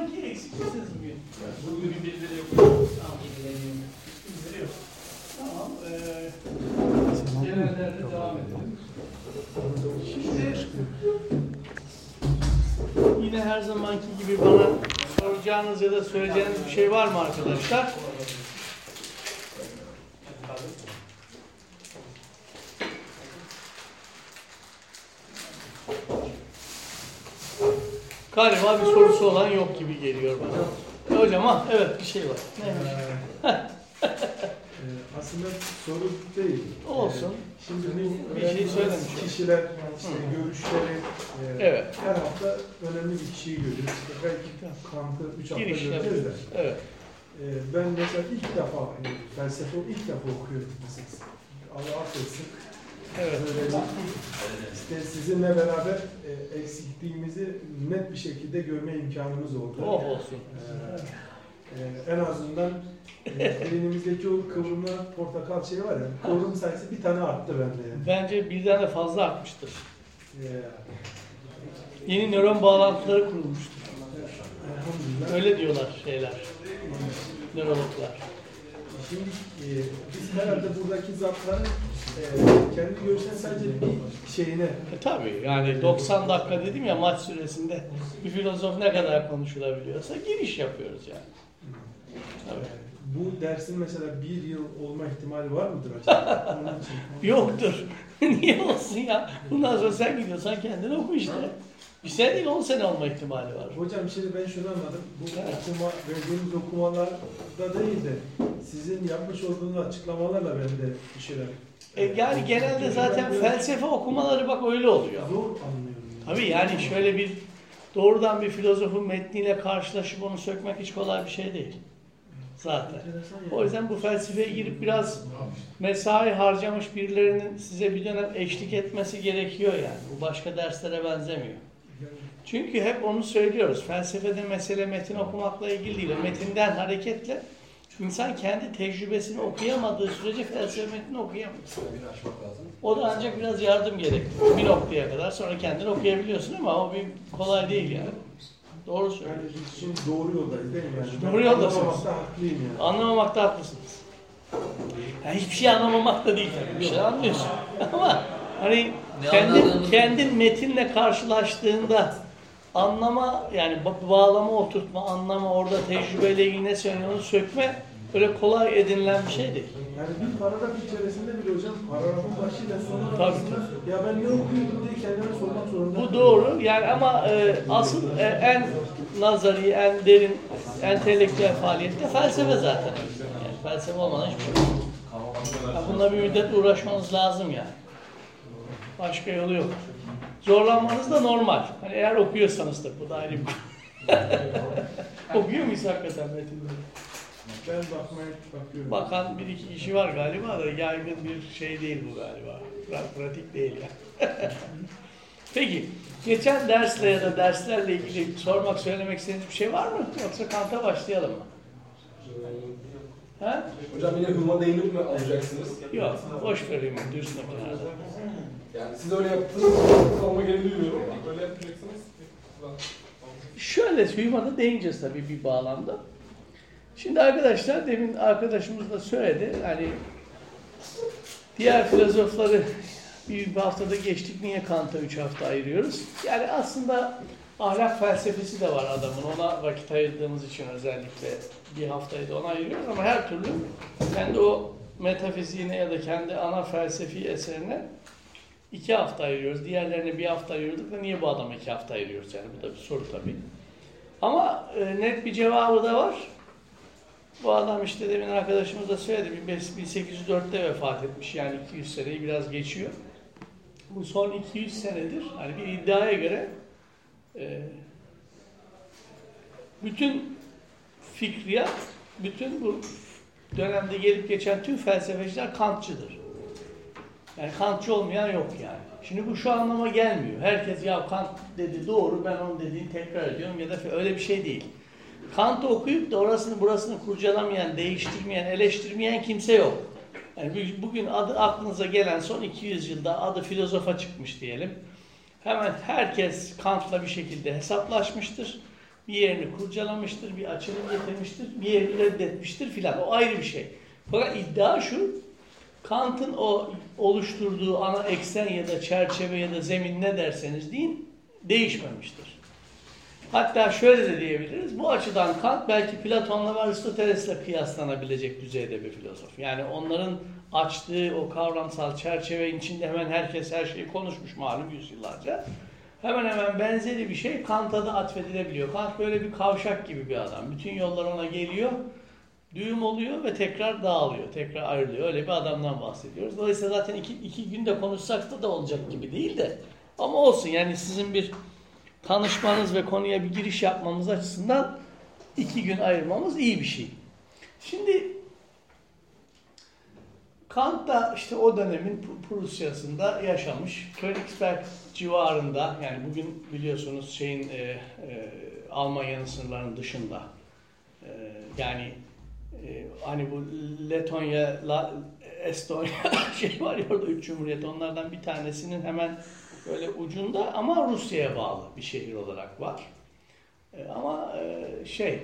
sanki eksik misiniz bugün? Bugün bir birileri yok. Tamam, bildiriyor. Tamam, eee genellerde devam edelim. Şimdi yine her zamanki gibi bana soracağınız ya da söyleyeceğiniz bir şey var mı arkadaşlar? Galiba bir sorusu olan yok gibi geliyor bana. E hocam ha, evet bir şey var. Neymiş? Ee, aslında soru değil. Olsun. Ee, Şimdi bu Bir şey söylemiş. Kişiler, işte Hı. görüşleri, e, Evet. her hafta önemli bir kişiyi görüyoruz. İşte belki Kant'ı üç hafta Giriş göreceğiz de. Evet. Ee, ben mesela ilk defa, yani felsefe ilk defa okuyorum mesela. Allah affetsin. Evet. İşte sizinle beraber e, eksikliğimizi net bir şekilde görme imkanımız oldu. Oh olsun. Ee, e, en azından e, beynimizdeki o kıvrımlı portakal şeyi var ya, kıvrım sayısı bir tane arttı bende yani. Bence birden de fazla artmıştır. Ee, Yeni nöron bağlantıları kurulmuştur. elhamdülillah. Öyle diyorlar şeyler, nörologlar. Şimdi e, biz herhalde buradaki zatların kendi görüşen sadece bir şeyine E tabii yani 90 dakika dedim ya maç süresinde bir filozof ne kadar konuşulabiliyorsa giriş yapıyoruz yani. Tabii. bu dersin mesela bir yıl olma ihtimali var mıdır acaba? Yoktur. Niye olsun ya? Bundan sonra sen gidiyorsan kendin oku işte. Bir sene değil 10 sene olma ihtimali var. Hocam şimdi ben şunu anladım. Bu Evet. okuma, verdiğimiz okumalarda değil de sizin yapmış olduğunuz açıklamalarla ben de bir şeyler E yani genelde zaten felsefe okumaları bak öyle oluyor. zor anlıyorum. yani. Tabii yani şöyle bir doğrudan bir filozofun metniyle karşılaşıp onu sökmek hiç kolay bir şey değil. Zaten. O yüzden bu felsefeye girip biraz mesai harcamış birilerinin size bir dönem eşlik etmesi gerekiyor yani. Bu başka derslere benzemiyor. Çünkü hep onu söylüyoruz. Felsefede mesele metin okumakla ilgili değil. Metinden hareketle insan kendi tecrübesini okuyamadığı sürece felsefe metnini okuyamıyor. O da ancak biraz yardım gerektiriyor. Bir noktaya kadar sonra kendin okuyabiliyorsun ama o bir kolay değil yani. Doğru Yani söylüyorsun. biz şimdi doğru yoldayız değil mi? Yani Doğru yoldasınız. anlamamakta haklıyım yani. Anlamamakta haklısınız. Yani hiçbir şey anlamamakta değil tabii. Bir şey anlıyorsun. Ama hani Ne kendin, kendin metinle karşılaştığında anlama yani ba- bağlama oturtma, anlama, orada tecrübeyle ilgili ne söylüyor onu sökme böyle kolay edinilen bir şey değil. Yani bir paragraf içerisinde bile hocam paragrafın başıyla sonu arasında ya ben ne okuyordum diye kendime sormak zorunda. Bu doğru. Yani ama e, asıl e, en nazari, en derin, entelektüel faaliyette felsefe zaten. Yani felsefe olmadan hiçbir şey yok. Ya bununla bir müddet uğraşmanız lazım yani. Başka yolu yok. Zorlanmanız da normal. Hani eğer okuyorsanız da bu da ayrı bir Okuyor muyuz hakikaten metinleri? Ben bakmaya bakıyorum. Bakan bir iki kişi var galiba da yaygın bir şey değil bu galiba. Pra- Pratik değil yani. Peki, geçen dersle ya da derslerle ilgili sormak, söylemek istediğiniz bir şey var mı? Yoksa kanta başlayalım mı? Ha? Hocam yine hırma değinip mi alacaksınız? Yok, boş vereyim düz kenarda. Yani siz öyle yaptınız, kalma gereği duymuyorum ama öyle yapacaksınız. Şöyle Hüman'a değineceğiz tabii bir bağlamda. Şimdi arkadaşlar demin arkadaşımız da söyledi. Hani diğer filozofları bir haftada geçtik. Niye Kant'a üç hafta ayırıyoruz? Yani aslında ahlak felsefesi de var adamın. Ona vakit ayırdığımız için özellikle bir haftayı da ona ayırıyoruz ama her türlü kendi o metafiziğine ya da kendi ana felsefi eserine iki hafta ayırıyoruz. Diğerlerine bir hafta ayırıyorduk da niye bu adama iki hafta ayırıyoruz yani? Bu da bir soru tabii. Ama e, net bir cevabı da var. Bu adam işte demin arkadaşımız da söyledi. 1804'te vefat etmiş yani 200 seneyi biraz geçiyor. Bu son 200 senedir hani bir iddiaya göre e, bütün fikriyat, bütün bu dönemde gelip geçen tüm felsefeciler Kantçıdır. Yani Kantçı olmayan yok yani. Şimdi bu şu anlama gelmiyor. Herkes ya Kant dedi doğru ben onun dediğini tekrar ediyorum ya da öyle bir şey değil. Kant'ı okuyup da orasını burasını kurcalamayan, değiştirmeyen, eleştirmeyen kimse yok. Yani bu- bugün adı aklınıza gelen son 200 yılda adı filozofa çıkmış diyelim. Hemen herkes Kant'la bir şekilde hesaplaşmıştır. Bir yerini kurcalamıştır, bir açılım getirmiştir, bir yerini reddetmiştir filan. O ayrı bir şey. Fakat iddia şu, Kant'ın o oluşturduğu ana eksen ya da çerçeve ya da zemin ne derseniz deyin değişmemiştir. Hatta şöyle de diyebiliriz. Bu açıdan Kant belki Platon'la ve Aristoteles'le kıyaslanabilecek düzeyde bir filozof. Yani onların açtığı o kavramsal çerçevenin içinde hemen herkes her şeyi konuşmuş malum yüzyıllarca. Hemen hemen benzeri bir şey Kant'a da atfedilebiliyor. Kant böyle bir kavşak gibi bir adam. Bütün yollar ona geliyor, düğüm oluyor ve tekrar dağılıyor, tekrar ayrılıyor. Öyle bir adamdan bahsediyoruz. Dolayısıyla zaten iki, iki günde konuşsak da da olacak gibi değil de. Ama olsun yani sizin bir tanışmanız ve konuya bir giriş yapmamız açısından iki gün ayırmamız iyi bir şey. Şimdi Kant da işte o dönemin Prusya'sında yaşamış. Königsberg civarında yani bugün biliyorsunuz şeyin e, e, Almanya'nın sınırlarının dışında e, yani e, hani bu Letonya, La, Estonya şey var ya orada üç cumhuriyet onlardan bir tanesinin hemen böyle ucunda ama Rusya'ya bağlı bir şehir olarak var. E, ama e, şey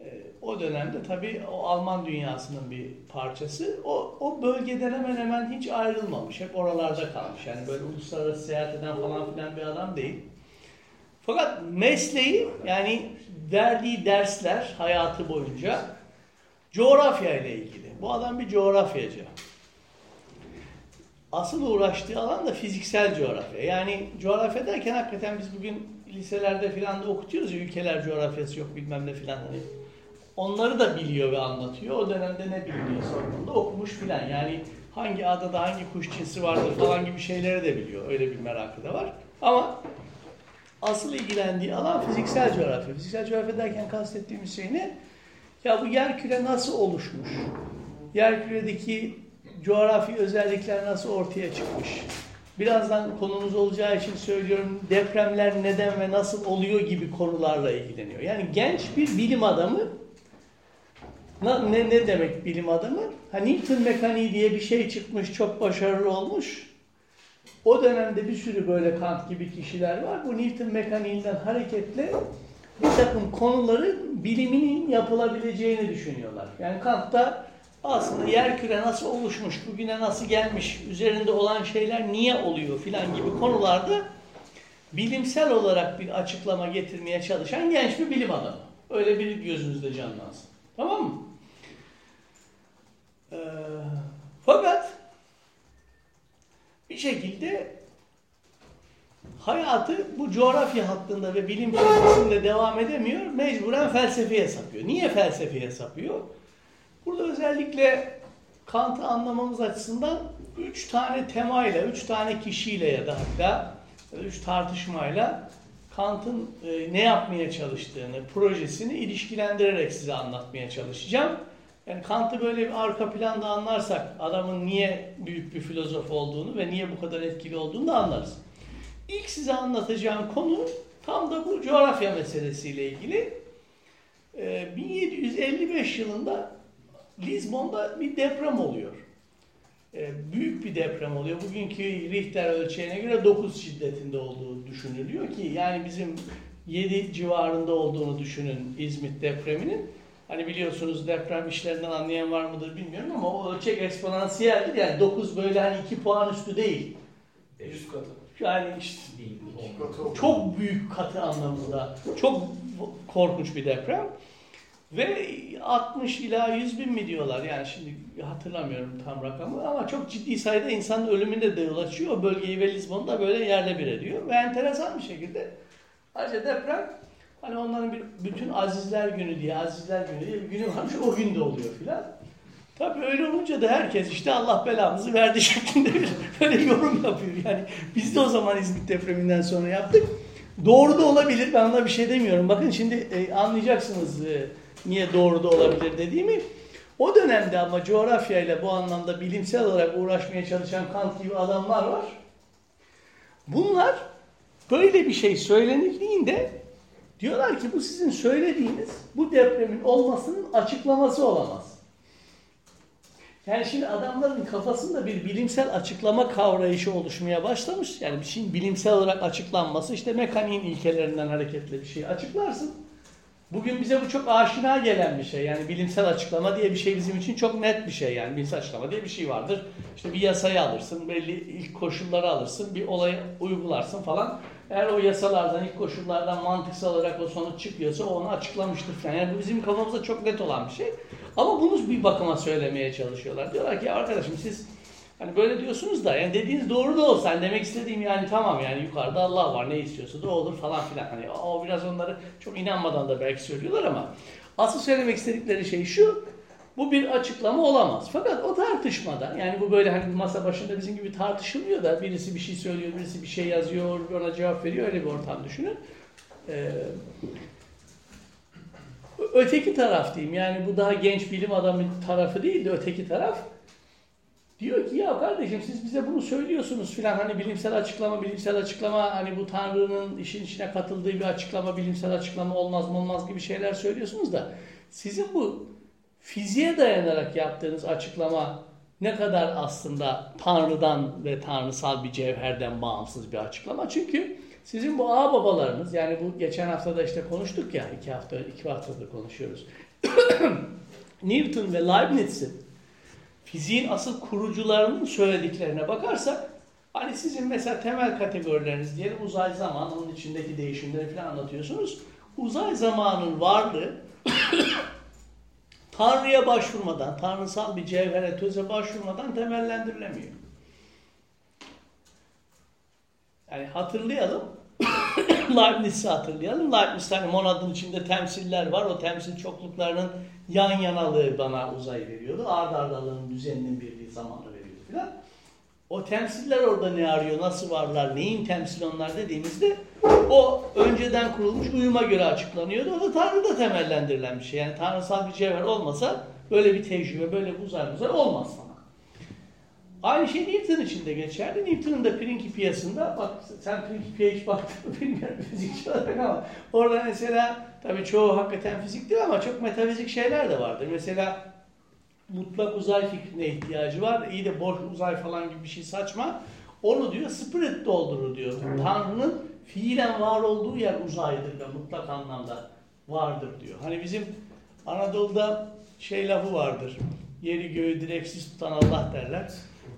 e, o dönemde tabii o Alman dünyasının bir parçası. O, o bölgeden hemen hemen hiç ayrılmamış. Hep oralarda kalmış. Yani böyle uluslararası seyahat eden falan filan bir adam değil. Fakat mesleği yani verdiği dersler hayatı boyunca coğrafya ile ilgili. Bu adam bir coğrafyacı. Asıl uğraştığı alan da fiziksel coğrafya. Yani coğrafya derken hakikaten biz bugün liselerde filan da okutuyoruz ya ülkeler coğrafyası yok bilmem ne filan hani. Onları da biliyor ve anlatıyor. O dönemde ne biliniyor sorduğunda okumuş filan. Yani hangi adada hangi kuş cinsi vardır falan gibi şeyleri de biliyor. Öyle bir merakı da var. Ama asıl ilgilendiği alan fiziksel coğrafya. Fiziksel coğrafya derken kastettiğimiz şey ne? Ya bu yer küre nasıl oluşmuş? Yer küredeki coğrafi özellikler nasıl ortaya çıkmış? Birazdan konumuz olacağı için söylüyorum depremler neden ve nasıl oluyor gibi konularla ilgileniyor. Yani genç bir bilim adamı ne, ne demek bilim adamı? Ha, Newton mekaniği diye bir şey çıkmış, çok başarılı olmuş. O dönemde bir sürü böyle Kant gibi kişiler var. Bu Newton mekaniğinden hareketle bir takım konuların biliminin yapılabileceğini düşünüyorlar. Yani Kant da aslında yer küre nasıl oluşmuş, bugüne nasıl gelmiş, üzerinde olan şeyler niye oluyor filan gibi konularda bilimsel olarak bir açıklama getirmeye çalışan genç bir bilim adamı. Öyle bir gözünüzde canlansın. Tamam mı? Ee, fakat bir şekilde hayatı bu coğrafya hattında ve bilim çizgisinde devam edemiyor. Mecburen felsefeye sapıyor. Niye felsefeye sapıyor? Burada özellikle Kant'ı anlamamız açısından üç tane temayla, üç tane kişiyle ya da hatta üç tartışmayla Kant'ın e, ne yapmaya çalıştığını, projesini ilişkilendirerek size anlatmaya çalışacağım. Yani Kant'ı böyle bir arka planda anlarsak adamın niye büyük bir filozof olduğunu ve niye bu kadar etkili olduğunu da anlarız. İlk size anlatacağım konu tam da bu coğrafya meselesiyle ilgili. 1755 yılında Lizbon'da bir deprem oluyor. Büyük bir deprem oluyor. Bugünkü Richter ölçeğine göre 9 şiddetinde olduğu düşünülüyor ki yani bizim 7 civarında olduğunu düşünün İzmit depreminin. Hani biliyorsunuz deprem işlerinden anlayan var mıdır bilmiyorum ama o ölçek eksponansiyeldir. Yani 9 böyle hani 2 puan üstü değil. 100 katı. Yani işte çok büyük katı anlamında. Çok korkunç bir deprem. Ve 60 ila 100 bin mi diyorlar yani şimdi hatırlamıyorum tam rakamı ama çok ciddi sayıda insanın ölümüne de yol açıyor. O bölgeyi ve Lizbon'u da böyle yerle bir ediyor. Ve enteresan bir şekilde ayrıca deprem hani onların bir bütün azizler günü diye azizler günü diye bir günü varmış o gün de oluyor filan. Tabii öyle olunca da herkes işte Allah belamızı verdi şeklinde bir böyle yorum yapıyor. Yani biz de o zaman İzmit depreminden sonra yaptık. Doğru da olabilir ben ona bir şey demiyorum. Bakın şimdi e, anlayacaksınız e, niye doğru da olabilir dediğimi. O dönemde ama coğrafyayla bu anlamda bilimsel olarak uğraşmaya çalışan Kant gibi adamlar var. Bunlar böyle bir şey söylenildiğinde diyorlar ki bu sizin söylediğiniz bu depremin olmasının açıklaması olamaz. Yani şimdi adamların kafasında bir bilimsel açıklama kavrayışı oluşmaya başlamış. Yani bir şeyin bilimsel olarak açıklanması işte mekaniğin ilkelerinden hareketle bir şeyi açıklarsın. Bugün bize bu çok aşina gelen bir şey. Yani bilimsel açıklama diye bir şey bizim için çok net bir şey. Yani bilimsel açıklama diye bir şey vardır. İşte bir yasayı alırsın, belli ilk koşulları alırsın, bir olayı uygularsın falan. Eğer o yasalardan, ilk koşullardan mantıksal olarak o sonuç çıkıyorsa onu açıklamıştır falan. Yani bu bizim kafamızda çok net olan bir şey. Ama bunu bir bakıma söylemeye çalışıyorlar. Diyorlar ki arkadaşım siz hani böyle diyorsunuz da yani dediğiniz doğru da olsa hani demek istediğim yani tamam yani yukarıda Allah var ne istiyorsa da olur falan filan. Hani o biraz onları çok inanmadan da belki söylüyorlar ama asıl söylemek istedikleri şey şu bu bir açıklama olamaz. Fakat o tartışmada yani bu böyle hani masa başında bizim gibi tartışılmıyor da birisi bir şey söylüyor, birisi bir şey yazıyor, ona cevap veriyor öyle bir ortam düşünün. Ee, öteki taraf diyeyim. Yani bu daha genç bilim adamı tarafı değil de öteki taraf. Diyor ki ya kardeşim siz bize bunu söylüyorsunuz filan. Hani bilimsel açıklama bilimsel açıklama hani bu Tanrı'nın işin içine katıldığı bir açıklama bilimsel açıklama olmaz mı olmaz gibi şeyler söylüyorsunuz da sizin bu fiziğe dayanarak yaptığınız açıklama ne kadar aslında Tanrı'dan ve tanrısal bir cevherden bağımsız bir açıklama. Çünkü sizin bu ağ babalarınız yani bu geçen hafta da işte konuştuk ya iki hafta iki haftadır konuşuyoruz. Newton ve Leibniz'in fiziğin asıl kurucularının söylediklerine bakarsak hani sizin mesela temel kategorileriniz diyelim uzay zaman onun içindeki değişimleri falan anlatıyorsunuz. Uzay zamanın varlığı Tanrı'ya başvurmadan, tanrısal bir cevhere, töze başvurmadan temellendirilemiyor. Yani hatırlayalım, Leibniz'i hatırlayalım. Leibniz hani monadın içinde temsiller var. O temsil çokluklarının yan yanalığı bana uzay veriyordu. Ard ardalığın düzeninin birliği zamanı veriyordu filan. O temsiller orada ne arıyor, nasıl varlar, neyin temsil onlar dediğimizde o önceden kurulmuş uyuma göre açıklanıyordu. O da Tanrı'da temellendirilen bir şey. Yani tanrısal bir cevher olmasa böyle bir tecrübe, böyle bir uzay uzay olmaz. Aynı şey Newton için de geçerli. Newton'un da Principia'sında, bak sen Principia'ya hiç baktın mı bilmiyorum fizikçi olarak ama orada mesela tabii çoğu hakikaten fizik değil ama çok metafizik şeyler de vardır. Mesela mutlak uzay fikrine ihtiyacı var. İyi de boş uzay falan gibi bir şey saçma. Onu diyor spirit doldurur diyor. Tanrı'nın fiilen var olduğu yer uzaydır da mutlak anlamda vardır diyor. Hani bizim Anadolu'da şey lafı vardır. Yeri göğü direksiz tutan Allah derler.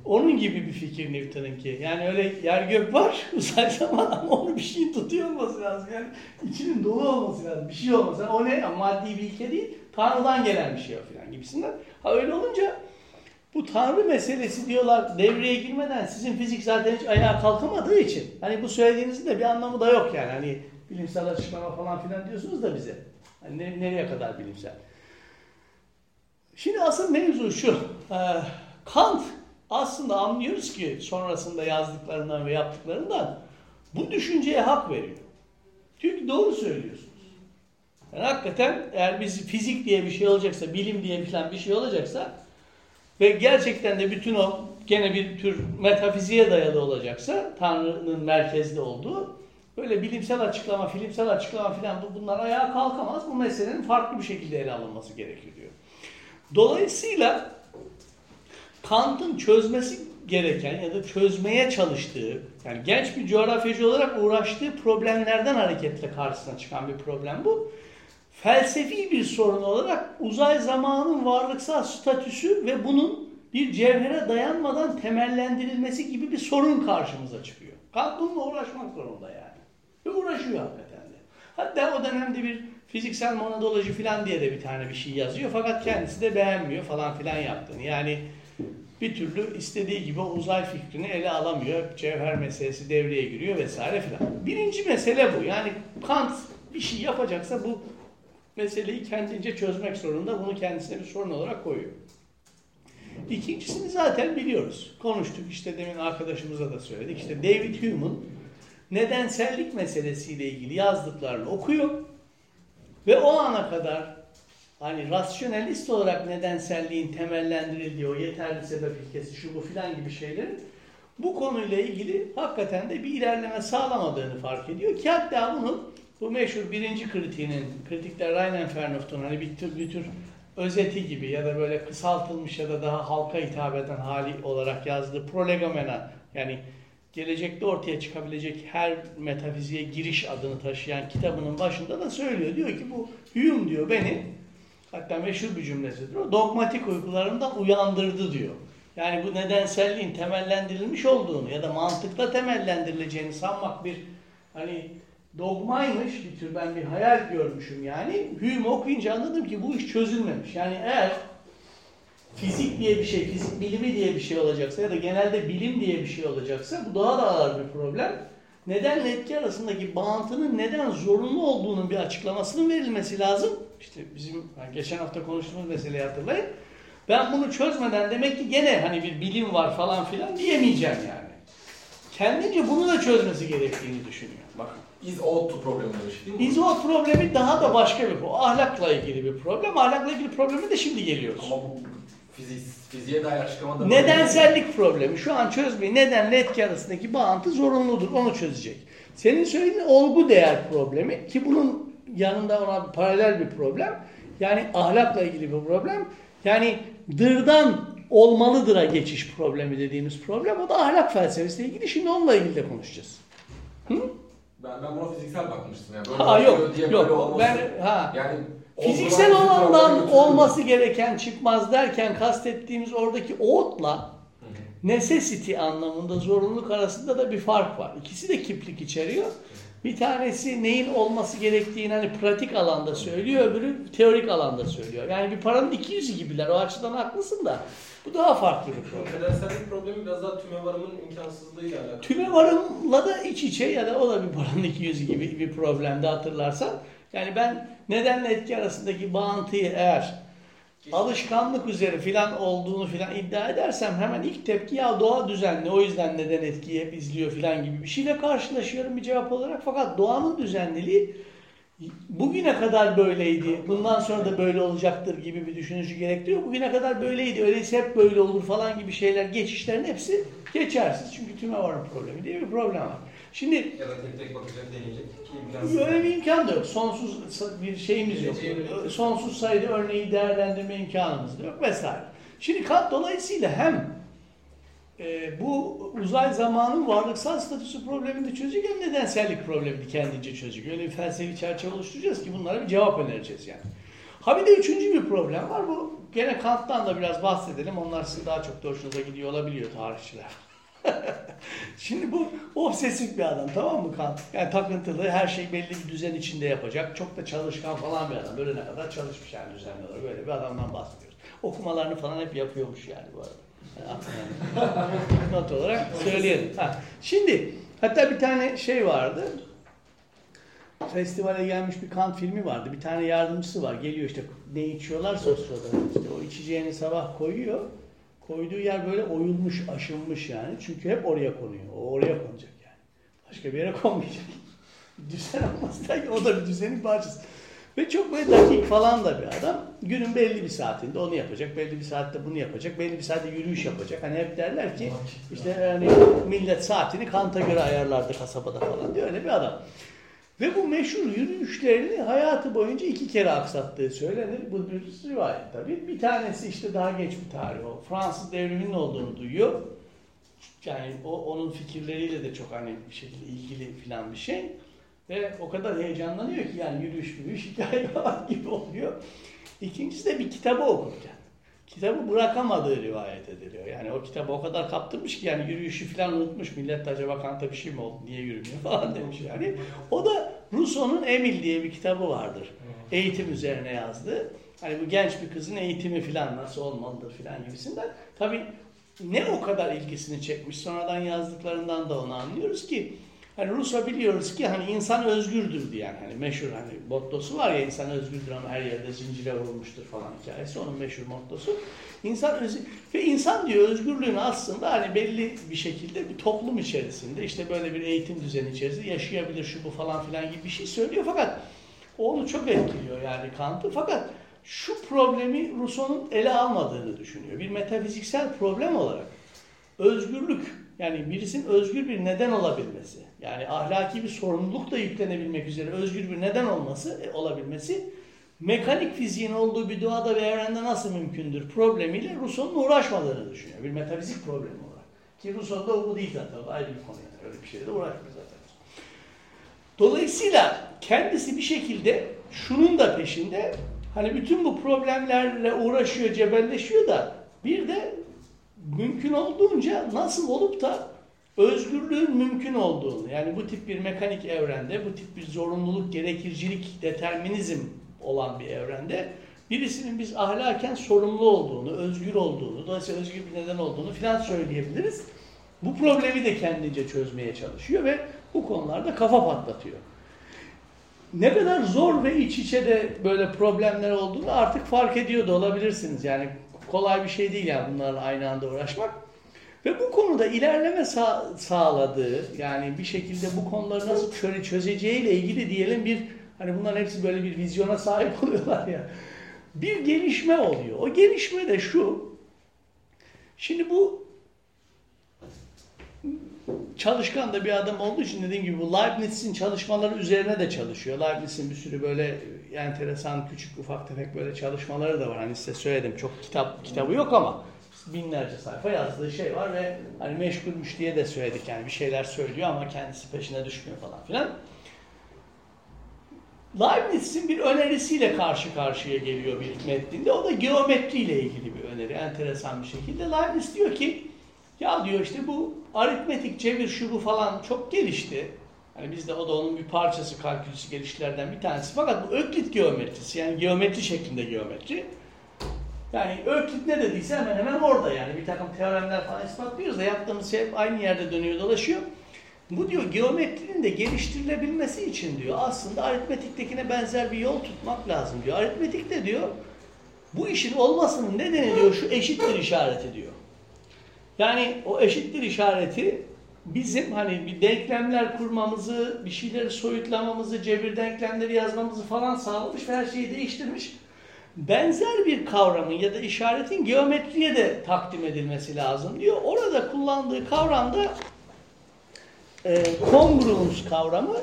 Onun gibi bir fikir Newton'unki. Yani öyle yer gök var uzay zaman ama onu bir şey tutuyor olması lazım. Yani içinin dolu olması lazım. Bir şey olması lazım. O ne? Maddi bir ilke değil. Tanrı'dan gelen bir şey o falan gibisinden. Ha öyle olunca bu Tanrı meselesi diyorlar devreye girmeden sizin fizik zaten hiç ayağa kalkamadığı için hani bu söylediğinizin de bir anlamı da yok yani. Hani bilimsel açıklama falan filan diyorsunuz da bize. Hani nereye kadar bilimsel? Şimdi asıl mevzu şu. Ee, Kant aslında anlıyoruz ki sonrasında yazdıklarından ve yaptıklarından bu düşünceye hak veriyor. Ki doğru söylüyorsunuz. Yani hakikaten eğer biz fizik diye bir şey olacaksa, bilim diye falan bir şey olacaksa ve gerçekten de bütün o gene bir tür metafiziğe dayalı olacaksa Tanrı'nın merkezde olduğu böyle bilimsel açıklama, filmsel açıklama filan bunlar ayağa kalkamaz. Bu meselenin farklı bir şekilde ele alınması gerekiyor diyor. Dolayısıyla Kant'ın çözmesi gereken ya da çözmeye çalıştığı, yani genç bir coğrafyacı olarak uğraştığı problemlerden hareketle karşısına çıkan bir problem bu. Felsefi bir sorun olarak uzay zamanın varlıksal statüsü ve bunun bir cevhere dayanmadan temellendirilmesi gibi bir sorun karşımıza çıkıyor. Kant bununla uğraşmak zorunda yani. Ve uğraşıyor hakikaten de. Hatta o dönemde bir fiziksel monadoloji falan diye de bir tane bir şey yazıyor. Fakat kendisi de beğenmiyor falan filan yaptığını. Yani bir türlü istediği gibi uzay fikrini ele alamıyor. Cevher meselesi devreye giriyor vesaire filan. Birinci mesele bu. Yani Kant bir şey yapacaksa bu meseleyi kendince çözmek zorunda. Bunu kendisine bir sorun olarak koyuyor. İkincisini zaten biliyoruz. Konuştuk işte demin arkadaşımıza da söyledik. İşte David Hume'un nedensellik meselesiyle ilgili yazdıklarını okuyor. Ve o ana kadar hani rasyonelist olarak nedenselliğin temellendirildiği o yeterli sebep ilkesi şu bu filan gibi şeylerin bu konuyla ilgili hakikaten de bir ilerleme sağlamadığını fark ediyor ki hatta bunun bu meşhur birinci kritiğinin kritikler Rheinland-Fernhoft'un hani bir tür, bir tür özeti gibi ya da böyle kısaltılmış ya da daha halka hitap eden hali olarak yazdığı prolegomena yani gelecekte ortaya çıkabilecek her metafiziğe giriş adını taşıyan kitabının başında da söylüyor. Diyor ki bu Hume diyor beni hatta meşhur bir cümlesidir o dogmatik uykularımdan uyandırdı diyor. Yani bu nedenselliğin temellendirilmiş olduğunu ya da mantıkla temellendirileceğini sanmak bir hani dogmaymış bir tür ben bir hayal görmüşüm yani. Hume okuyunca anladım ki bu iş çözülmemiş. Yani eğer fizik diye bir şey, fizik bilimi diye bir şey olacaksa ya da genelde bilim diye bir şey olacaksa bu daha da ağır bir problem. Nedenle etki arasındaki bağıntının neden zorunlu olduğunun bir açıklamasının verilmesi lazım. İşte bizim yani geçen hafta konuştuğumuz meseleyi hatırlayın. Ben bunu çözmeden demek ki gene hani bir bilim var falan filan diyemeyeceğim yani. Kendince bunu da çözmesi gerektiğini düşünüyor. Bakın. Is to problemi demiş değil mi? İzot problemi daha da başka bir problem. Ahlakla ilgili bir problem. Ahlakla ilgili probleme de şimdi geliyoruz. Ama bu fizik, fiziğe dair açıklamada... Nedensellik problemi. Şu an çözmeyi nedenle etki arasındaki bağıntı zorunludur. Onu çözecek. Senin söylediğin olgu değer problemi ki bunun yanında ona paralel bir problem. Yani ahlakla ilgili bir problem. Yani dırdan olmalıdıra geçiş problemi dediğimiz problem. O da ahlak felsefesiyle ilgili. Şimdi onunla ilgili de konuşacağız. Ben, ben buna fiziksel bakmıştım yani. Böyle Ha yok. diye böyle Yok. olması- Ben ha Yani Fiziksel olandan olması gereken çıkmaz derken kastettiğimiz oradaki Hı hı. necessity anlamında zorunluluk arasında da bir fark var. İkisi de kiplik içeriyor. Bir tanesi neyin olması gerektiğini hani pratik alanda söylüyor, öbürü teorik alanda söylüyor. Yani bir paranın iki yüzü gibiler. O açıdan haklısın da bu daha farklı bir problem. Nedensellik problemi biraz daha tümevarımın imkansızlığıyla alakalı. Tüme varımla da iç içe ya da o da bir paranın iki yüzü gibi bir problemde hatırlarsan. Yani ben nedenle etki arasındaki bağıntıyı eğer alışkanlık üzere filan olduğunu filan iddia edersem hemen ilk tepki ya doğa düzenli o yüzden neden etkiyi hep izliyor filan gibi bir şeyle karşılaşıyorum bir cevap olarak. Fakat doğanın düzenliliği bugüne kadar böyleydi, bundan sonra da böyle olacaktır gibi bir düşünücü gerektiriyor. Bugüne kadar böyleydi, öyleyse hep böyle olur falan gibi şeyler, geçişlerin hepsi geçersiz. Çünkü tümevarın problemi diye bir problem var. Şimdi Ya da tek tek bakacak, deneyecek. Öyle bir imkan da yok. Sonsuz bir şeyimiz yok. Sonsuz sayıda örneği değerlendirme imkanımız da yok vesaire. Şimdi Kant dolayısıyla hem e, bu uzay zamanın varlıksal statüsü problemini de çözecek hem nedensellik problemini kendince çözecek. Öyle bir felsefi çerçeve oluşturacağız ki bunlara bir cevap önereceğiz yani. Ha bir de üçüncü bir problem var. Bu gene Kant'tan da biraz bahsedelim. Onlar sizin daha çok da hoşunuza gidiyor olabiliyor tarihçiler. Şimdi bu obsesif bir adam tamam mı Kant? Yani takıntılı, her şey belli bir düzen içinde yapacak. Çok da çalışkan falan bir adam. Böyle ne kadar çalışmış yani düzenli olarak. Böyle bir adamdan bahsediyoruz. Okumalarını falan hep yapıyormuş yani bu arada. Not olarak söyleyelim. Ha. Şimdi hatta bir tane şey vardı. Festivale gelmiş bir Kant filmi vardı. Bir tane yardımcısı var. Geliyor işte ne içiyorlarsa o. İşte o içeceğini sabah koyuyor. Koyduğu yer böyle oyulmuş, aşınmış yani. Çünkü hep oraya konuyor. O oraya konacak yani. Başka bir yere konmayacak. Düzen olmaz da o da bir düzenin parçası. Ve çok böyle dakik falan da bir adam. Günün belli bir saatinde onu yapacak, belli bir saatte bunu yapacak, belli bir saatte yürüyüş yapacak. Hani hep derler ki işte hani millet saatini Kant'a göre ayarlardı kasabada falan diyor öyle bir adam. Ve bu meşhur yürüyüşlerini hayatı boyunca iki kere aksattığı söylenir. Bu bir rivayet tabii. Bir tanesi işte daha geç bir tarih o. Fransız devriminin olduğunu duyuyor. Yani o onun fikirleriyle de çok hani bir şekilde ilgili filan bir şey. Ve o kadar heyecanlanıyor ki yani yürüyüş yürüyüş hikaye falan gibi oluyor. İkincisi de bir kitabı okurken. Kitabı bırakamadığı rivayet ediliyor. Yani o kitabı o kadar kaptırmış ki yani yürüyüşü falan unutmuş. Millet acaba Kant'a bir şey mi oldu, niye yürümüyor falan demiş yani. O da Rousseau'nun Emil diye bir kitabı vardır. Eğitim üzerine yazdı. Hani bu genç bir kızın eğitimi falan nasıl olmalıdır falan gibisinden. Tabii ne o kadar ilgisini çekmiş sonradan yazdıklarından da onu anlıyoruz ki Hani Rousseau biliyoruz ki hani insan özgürdür diyen hani meşhur hani mottosu var ya insan özgürdür ama her yerde zincire vurulmuştur falan hikayesi onun meşhur mottosu. İnsan öz ve insan diyor özgürlüğünü aslında hani belli bir şekilde bir toplum içerisinde işte böyle bir eğitim düzeni içerisinde yaşayabilir şu bu falan filan gibi bir şey söylüyor fakat onu çok etkiliyor yani Kant'ı fakat şu problemi Rousseau'nun ele almadığını düşünüyor. Bir metafiziksel problem olarak özgürlük yani birisinin özgür bir neden olabilmesi, yani ahlaki bir sorumluluk da yüklenebilmek üzere özgür bir neden olması, e, olabilmesi mekanik fiziğin olduğu bir doğada ve evrende nasıl mümkündür problemiyle Rousseau'nun uğraşmadığını düşünüyor. Bir metafizik problemi olarak. Ki Rousseau'da o bu değil zaten. Da ayrı bir konu yani. Öyle bir şeyle de uğraşmıyor zaten. Dolayısıyla kendisi bir şekilde şunun da peşinde hani bütün bu problemlerle uğraşıyor, cebelleşiyor da bir de mümkün olduğunca nasıl olup da özgürlüğün mümkün olduğunu yani bu tip bir mekanik evrende, bu tip bir zorunluluk, gerekircilik, determinizm olan bir evrende birisinin biz ahlaken sorumlu olduğunu, özgür olduğunu, dolayısıyla özgür bir neden olduğunu filan söyleyebiliriz. Bu problemi de kendince çözmeye çalışıyor ve bu konularda kafa patlatıyor. Ne kadar zor ve iç içe de böyle problemler olduğunu artık fark ediyor da olabilirsiniz. Yani kolay bir şey değil yani bunlarla aynı anda uğraşmak. Ve bu konuda ilerleme sağ, sağladığı yani bir şekilde bu konuları nasıl şöyle çözeceğiyle ilgili diyelim bir hani bunların hepsi böyle bir vizyona sahip oluyorlar ya. Bir gelişme oluyor. O gelişme de şu. Şimdi bu çalışkan da bir adam olduğu için dediğim gibi bu Leibniz'in çalışmaları üzerine de çalışıyor. Leibniz'in bir sürü böyle enteresan küçük ufak tefek böyle çalışmaları da var. Hani size söyledim çok kitap kitabı yok ama binlerce sayfa yazdığı şey var ve hani meşgulmüş diye de söyledik yani bir şeyler söylüyor ama kendisi peşine düşmüyor falan filan. Leibniz'in bir önerisiyle karşı karşıya geliyor bir metninde. O da geometriyle ilgili bir öneri enteresan bir şekilde. Leibniz diyor ki ya diyor işte bu aritmetik cebir şu bu falan çok gelişti. Hani bizde o da onun bir parçası kalkülüsü gelişlerden bir tanesi. Fakat bu Öklit geometrisi yani geometri şeklinde geometri. Yani Öklit ne dediyse hemen hemen orada yani bir takım teoremler falan ispatlıyoruz da yaptığımız şey hep aynı yerde dönüyor dolaşıyor. Bu diyor geometrinin de geliştirilebilmesi için diyor aslında aritmetiktekine benzer bir yol tutmak lazım diyor. Aritmetikte diyor bu işin olmasının nedeni diyor şu eşittir işareti diyor. Yani o eşittir işareti bizim hani bir denklemler kurmamızı, bir şeyleri soyutlamamızı, cebir denklemleri yazmamızı falan sağlamış ve her şeyi değiştirmiş. Benzer bir kavramın ya da işaretin geometriye de takdim edilmesi lazım diyor. Orada kullandığı kavramda e, congruence kavramı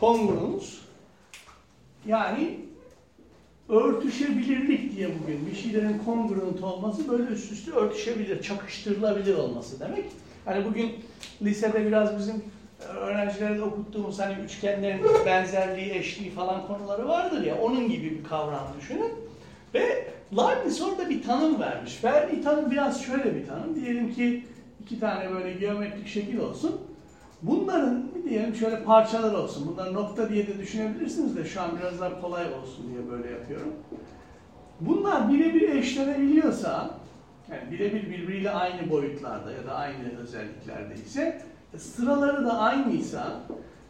congruence yani örtüşebilirlik diye bugün bir şeylerin congruent olması böyle üst üste örtüşebilir, çakıştırılabilir olması demek. Hani bugün lisede biraz bizim öğrencilere de okuttuğumuz hani üçgenlerin benzerliği, eşliği falan konuları vardır ya onun gibi bir kavram düşünün. Ve Leibniz orada bir tanım vermiş. Verdiği tanım biraz şöyle bir tanım. Diyelim ki iki tane böyle geometrik şekil olsun. Bunların diyelim şöyle parçalar olsun. Bunları nokta diye de düşünebilirsiniz de şu an biraz daha kolay olsun diye böyle yapıyorum. Bunlar birebir eşlenebiliyorsa, yani birebir birbiriyle aynı boyutlarda ya da aynı özelliklerde ise, sıraları da aynıysa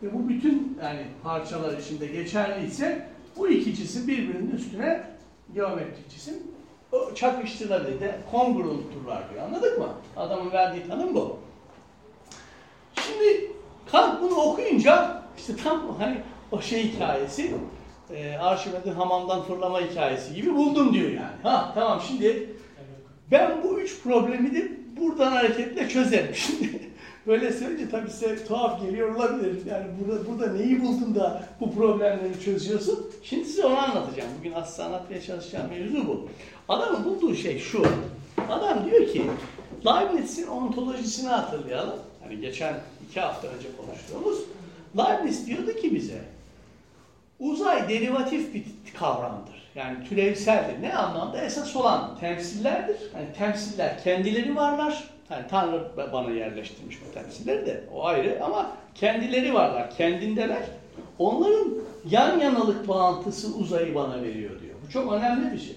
ve bu bütün yani parçalar içinde geçerliyse bu iki cisim birbirinin üstüne geometrik cisim çakıştırılabilir de kongruentturlar diyor. Anladık mı? Adamın verdiği tanım bu. Şimdi Kant bunu okuyunca işte tam hani o şey hikayesi e, Arşimet'in hamamdan fırlama hikayesi gibi buldum diyor yani. Ha tamam şimdi ben bu üç problemi de buradan hareketle çözerim. Şimdi böyle söyleyince tabii size tuhaf geliyor olabilir. Yani burada, burada neyi buldun da bu problemleri çözüyorsun? Şimdi size onu anlatacağım. Bugün aslında anlatmaya çalışacağım mevzu bu. Adamın bulduğu şey şu. Adam diyor ki Leibniz'in ontolojisini hatırlayalım. Hani geçen iki hafta önce konuştuğumuz Leibniz diyordu ki bize uzay derivatif bir kavramdır. Yani türevseldir. Ne anlamda? Esas olan temsillerdir. Yani temsiller kendileri varlar. Yani Tanrı bana yerleştirmiş bu temsilleri de o ayrı ama kendileri varlar, kendindeler. Onların yan yanalık bağıntısı uzayı bana veriyor diyor. Bu çok önemli bir şey.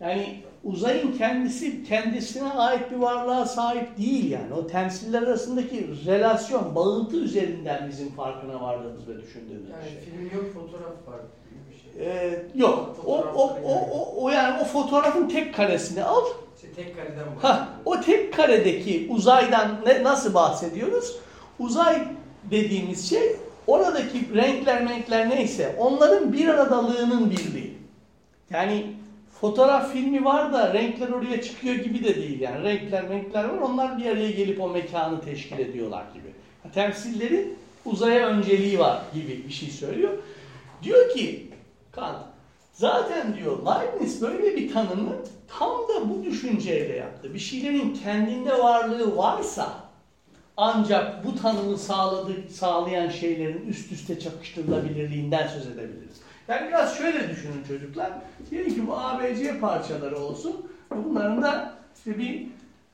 Yani uzayın kendisi kendisine ait bir varlığa sahip değil yani. O temsiller arasındaki relasyon, bağıntı üzerinden bizim farkına vardığımız ve düşündüğümüz Yani şey. film yok, fotoğraf var şey. Ee, yok. O, o, o, o, o yani o fotoğrafın tek karesini al. İşte tek kareden Ha, o tek karedeki uzaydan ne, nasıl bahsediyoruz? Uzay dediğimiz şey oradaki renkler renkler neyse onların bir aradalığının birliği. Yani fotoğraf filmi var da renkler oraya çıkıyor gibi de değil yani. Renkler renkler var onlar bir araya gelip o mekanı teşkil ediyorlar gibi. Temsillerin uzaya önceliği var gibi bir şey söylüyor. Diyor ki Kant Zaten diyor Leibniz böyle bir tanımı tam da bu düşünceyle yaptı. Bir şeylerin kendinde varlığı varsa ancak bu tanımı sağladı, sağlayan şeylerin üst üste çakıştırılabilirliğinden söz edebiliriz. Yani biraz şöyle düşünün çocuklar. Diyelim ki bu ABC parçaları olsun. Bunların da işte bir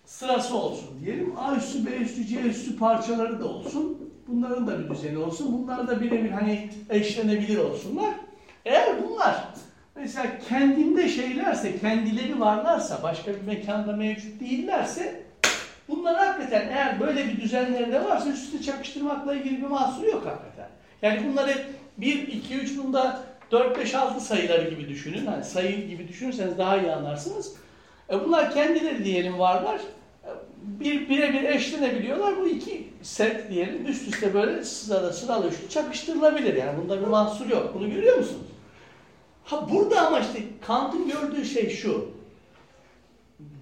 sırası olsun diyelim. A üstü, B üstü, C üstü parçaları da olsun. Bunların da bir düzeni olsun. Bunlar da birebir hani eşlenebilir olsunlar. Eğer bunlar mesela kendinde şeylerse, kendileri varlarsa, başka bir mekanda mevcut değillerse bunlar hakikaten eğer böyle bir düzenleri de varsa üst üste çakıştırmakla ilgili bir mahsuru yok hakikaten. Yani bunları 1, 2, 3 bunda 4, 5, 6 sayıları gibi düşünün. Hani sayı gibi düşünürseniz daha iyi anlarsınız. E bunlar kendileri diyelim varlar. E, bir birebir eşlenebiliyorlar. Bu iki set diyelim üst üste böyle sırada sıralı üçlü çakıştırılabilir. Yani bunda bir mahsur yok. Bunu görüyor musunuz? Ha burada ama işte Kant'ın gördüğü şey şu.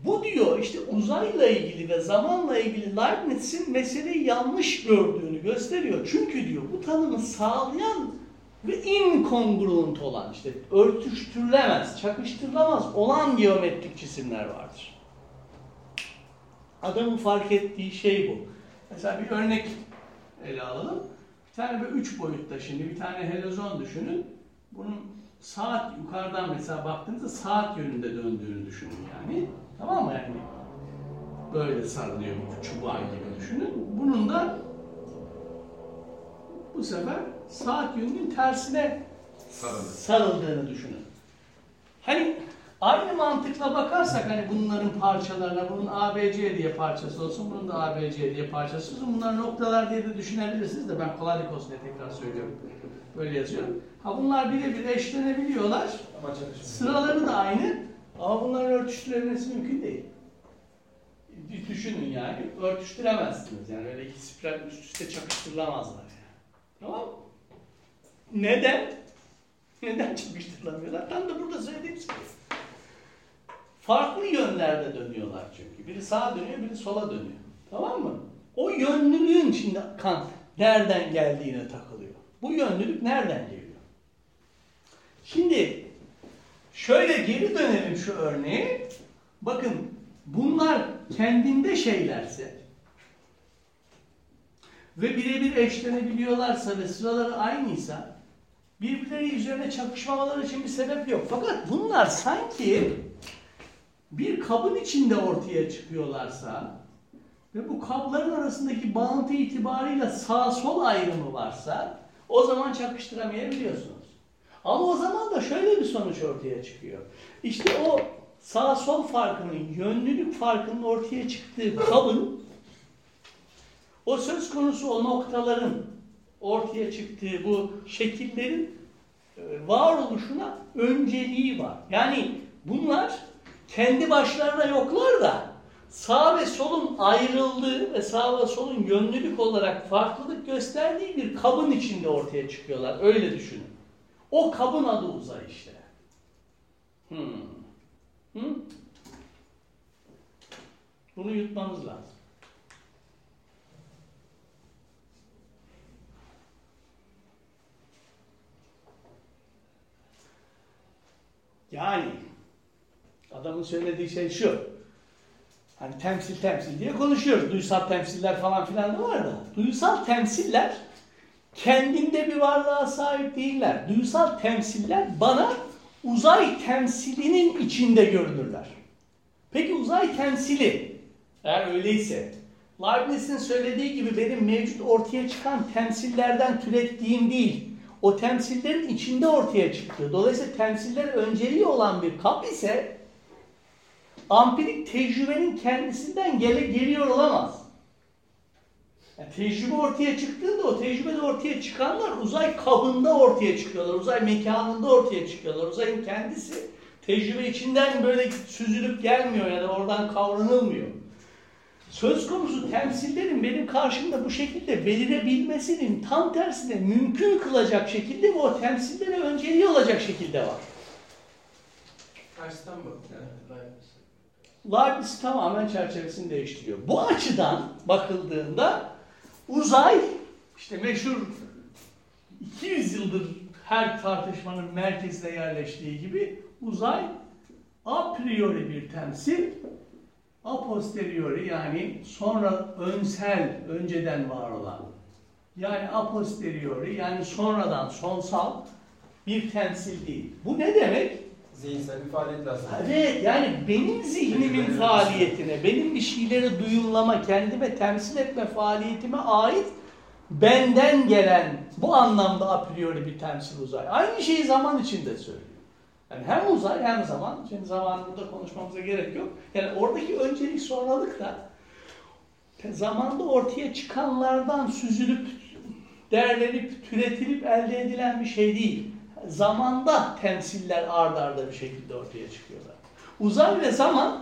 Bu diyor işte uzayla ilgili ve zamanla ilgili Leibniz'in meseleyi yanlış gördüğünü gösteriyor. Çünkü diyor bu tanımı sağlayan ve inkongruent olan işte örtüştürülemez, çakıştırılamaz olan geometrik cisimler vardır. Adamın fark ettiği şey bu. Mesela bir örnek ele alalım. Bir tane böyle üç boyutta şimdi bir tane helezon düşünün. Bunun saat yukarıdan mesela baktığınızda saat yönünde döndüğünü düşünün yani. Tamam mı yani? Böyle sarılıyor bir çubuğa gibi düşünün. Bunun da bu sefer saat yönünün tersine Sarılı. sarıldığını düşünün. Hani aynı mantıkla bakarsak hani bunların parçalarına bunun ABC diye parçası olsun, bunun da ABC diye parçası olsun. Bunlar noktalar diye de düşünebilirsiniz de ben kolaylık olsun diye tekrar söylüyorum. Böyle yazıyorum. Ha bunlar birebir eşlenebiliyorlar. Sıraları da aynı ama bunların örtüştürülmesi mümkün değil. Düşünün yani örtüştüremezsiniz yani öyle iki spiral üst üste çakıştırılamazlar yani. Tamam mı? Neden? Neden çakıştırılamıyorlar? Tam da burada söylediğimiz gibi. Farklı yönlerde dönüyorlar çünkü. Biri sağa dönüyor, biri sola dönüyor. Tamam mı? O yönlülüğün şimdi kan nereden geldiğine takılıyor. Bu yönlülük nereden geliyor? Şimdi şöyle geri dönelim şu örneğe. Bakın bunlar kendinde şeylerse ve birebir eşlenebiliyorlarsa ve sıraları aynıysa birbirleri üzerine çakışmamaları için bir sebep yok. Fakat bunlar sanki bir kabın içinde ortaya çıkıyorlarsa ve bu kabların arasındaki bağıntı itibarıyla sağ sol ayrımı varsa o zaman çakıştıramayabiliyorsunuz. Ama o zaman da şöyle bir sonuç ortaya çıkıyor. İşte o sağ sol farkının, yönlülük farkının ortaya çıktığı kabın o söz konusu o noktaların ortaya çıktığı bu şekillerin e, varoluşuna önceliği var. Yani bunlar kendi başlarına yoklar da sağ ve solun ayrıldığı ve sağ ve solun yönlülük olarak farklılık gösterdiği bir kabın içinde ortaya çıkıyorlar. Öyle düşünün. O kabın adı uzay işte. Hmm. Hı? Bunu yutmamız lazım. Yani adamın söylediği şey şu. Hani temsil temsil diye konuşuyoruz. Duysal temsiller falan filan da var da. Duysal temsiller kendinde bir varlığa sahip değiller. Duysal temsiller bana uzay temsilinin içinde görünürler. Peki uzay temsili eğer öyleyse Leibniz'in söylediği gibi benim mevcut ortaya çıkan temsillerden türettiğim değil, o temsillerin içinde ortaya çıkıyor. Dolayısıyla temsiller önceliği olan bir kap ise ampirik tecrübenin kendisinden gele, geliyor olamaz. Yani tecrübe ortaya çıktığında o tecrübede ortaya çıkanlar uzay kabında ortaya çıkıyorlar. Uzay mekanında ortaya çıkıyorlar. Uzayın kendisi tecrübe içinden böyle süzülüp gelmiyor ya da oradan kavranılmıyor. Söz konusu temsillerin benim karşımda bu şekilde belirebilmesinin tam tersine mümkün kılacak şekilde ve o temsillere önceliği olacak şekilde var. Tersten bak. Yani. Leibniz tamamen çerçevesini değiştiriyor. Bu açıdan bakıldığında uzay işte meşhur 200 yıldır her tartışmanın merkezine yerleştiği gibi uzay a priori bir temsil, a posteriori yani sonra önsel, önceden var olan yani a posteriori yani sonradan sonsal bir temsil değil. Bu ne demek? Zihinsel bir faaliyet aslında. Evet yani benim zihnimin faaliyetine, benim bir şeyleri duyumlama, kendime temsil etme faaliyetime ait benden gelen bu anlamda a priori bir temsil uzay. Aynı şeyi zaman içinde söylüyor. Yani hem uzay hem zaman. Şimdi zaman burada konuşmamıza gerek yok. Yani oradaki öncelik sonralık da zamanda ortaya çıkanlardan süzülüp, derlenip, türetilip elde edilen bir şey değil. Zamanda temsiller ard arda bir şekilde ortaya çıkıyorlar. Uzay ve zaman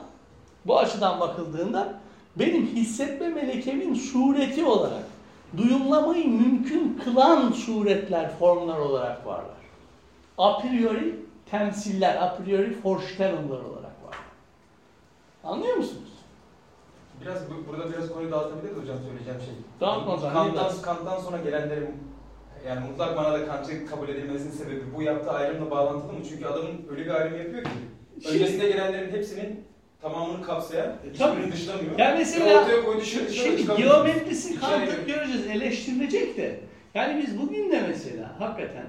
bu açıdan bakıldığında benim hissetme melekemin sureti olarak duyumlamayı mümkün kılan suretler, formlar olarak varlar. A priori temsiller, a priori Vorstellunglar olarak var. Anlıyor musunuz? Biraz bu- burada biraz konuyu dağıtabiliriz hocam söyleyeceğim şey. Dağıtma zaman, Kant'tan. Kant'tan sonra gelenlerin yani mutlak manada Kant'ı kabul edilmesinin sebebi bu yaptığı ayrımla bağlantılı mı? Çünkü adamın öyle bir ayrım yapıyor ki. Şimdi- Öncesinde gelenlerin hepsinin tamamını kapsayan, tabii. hiçbirini dışlamıyor. Yani mesela ortaya koyduğu şey dışına şimdi geometrisi giriyor. göreceğiz, eleştirilecek de. Yani biz bugün de mesela hakikaten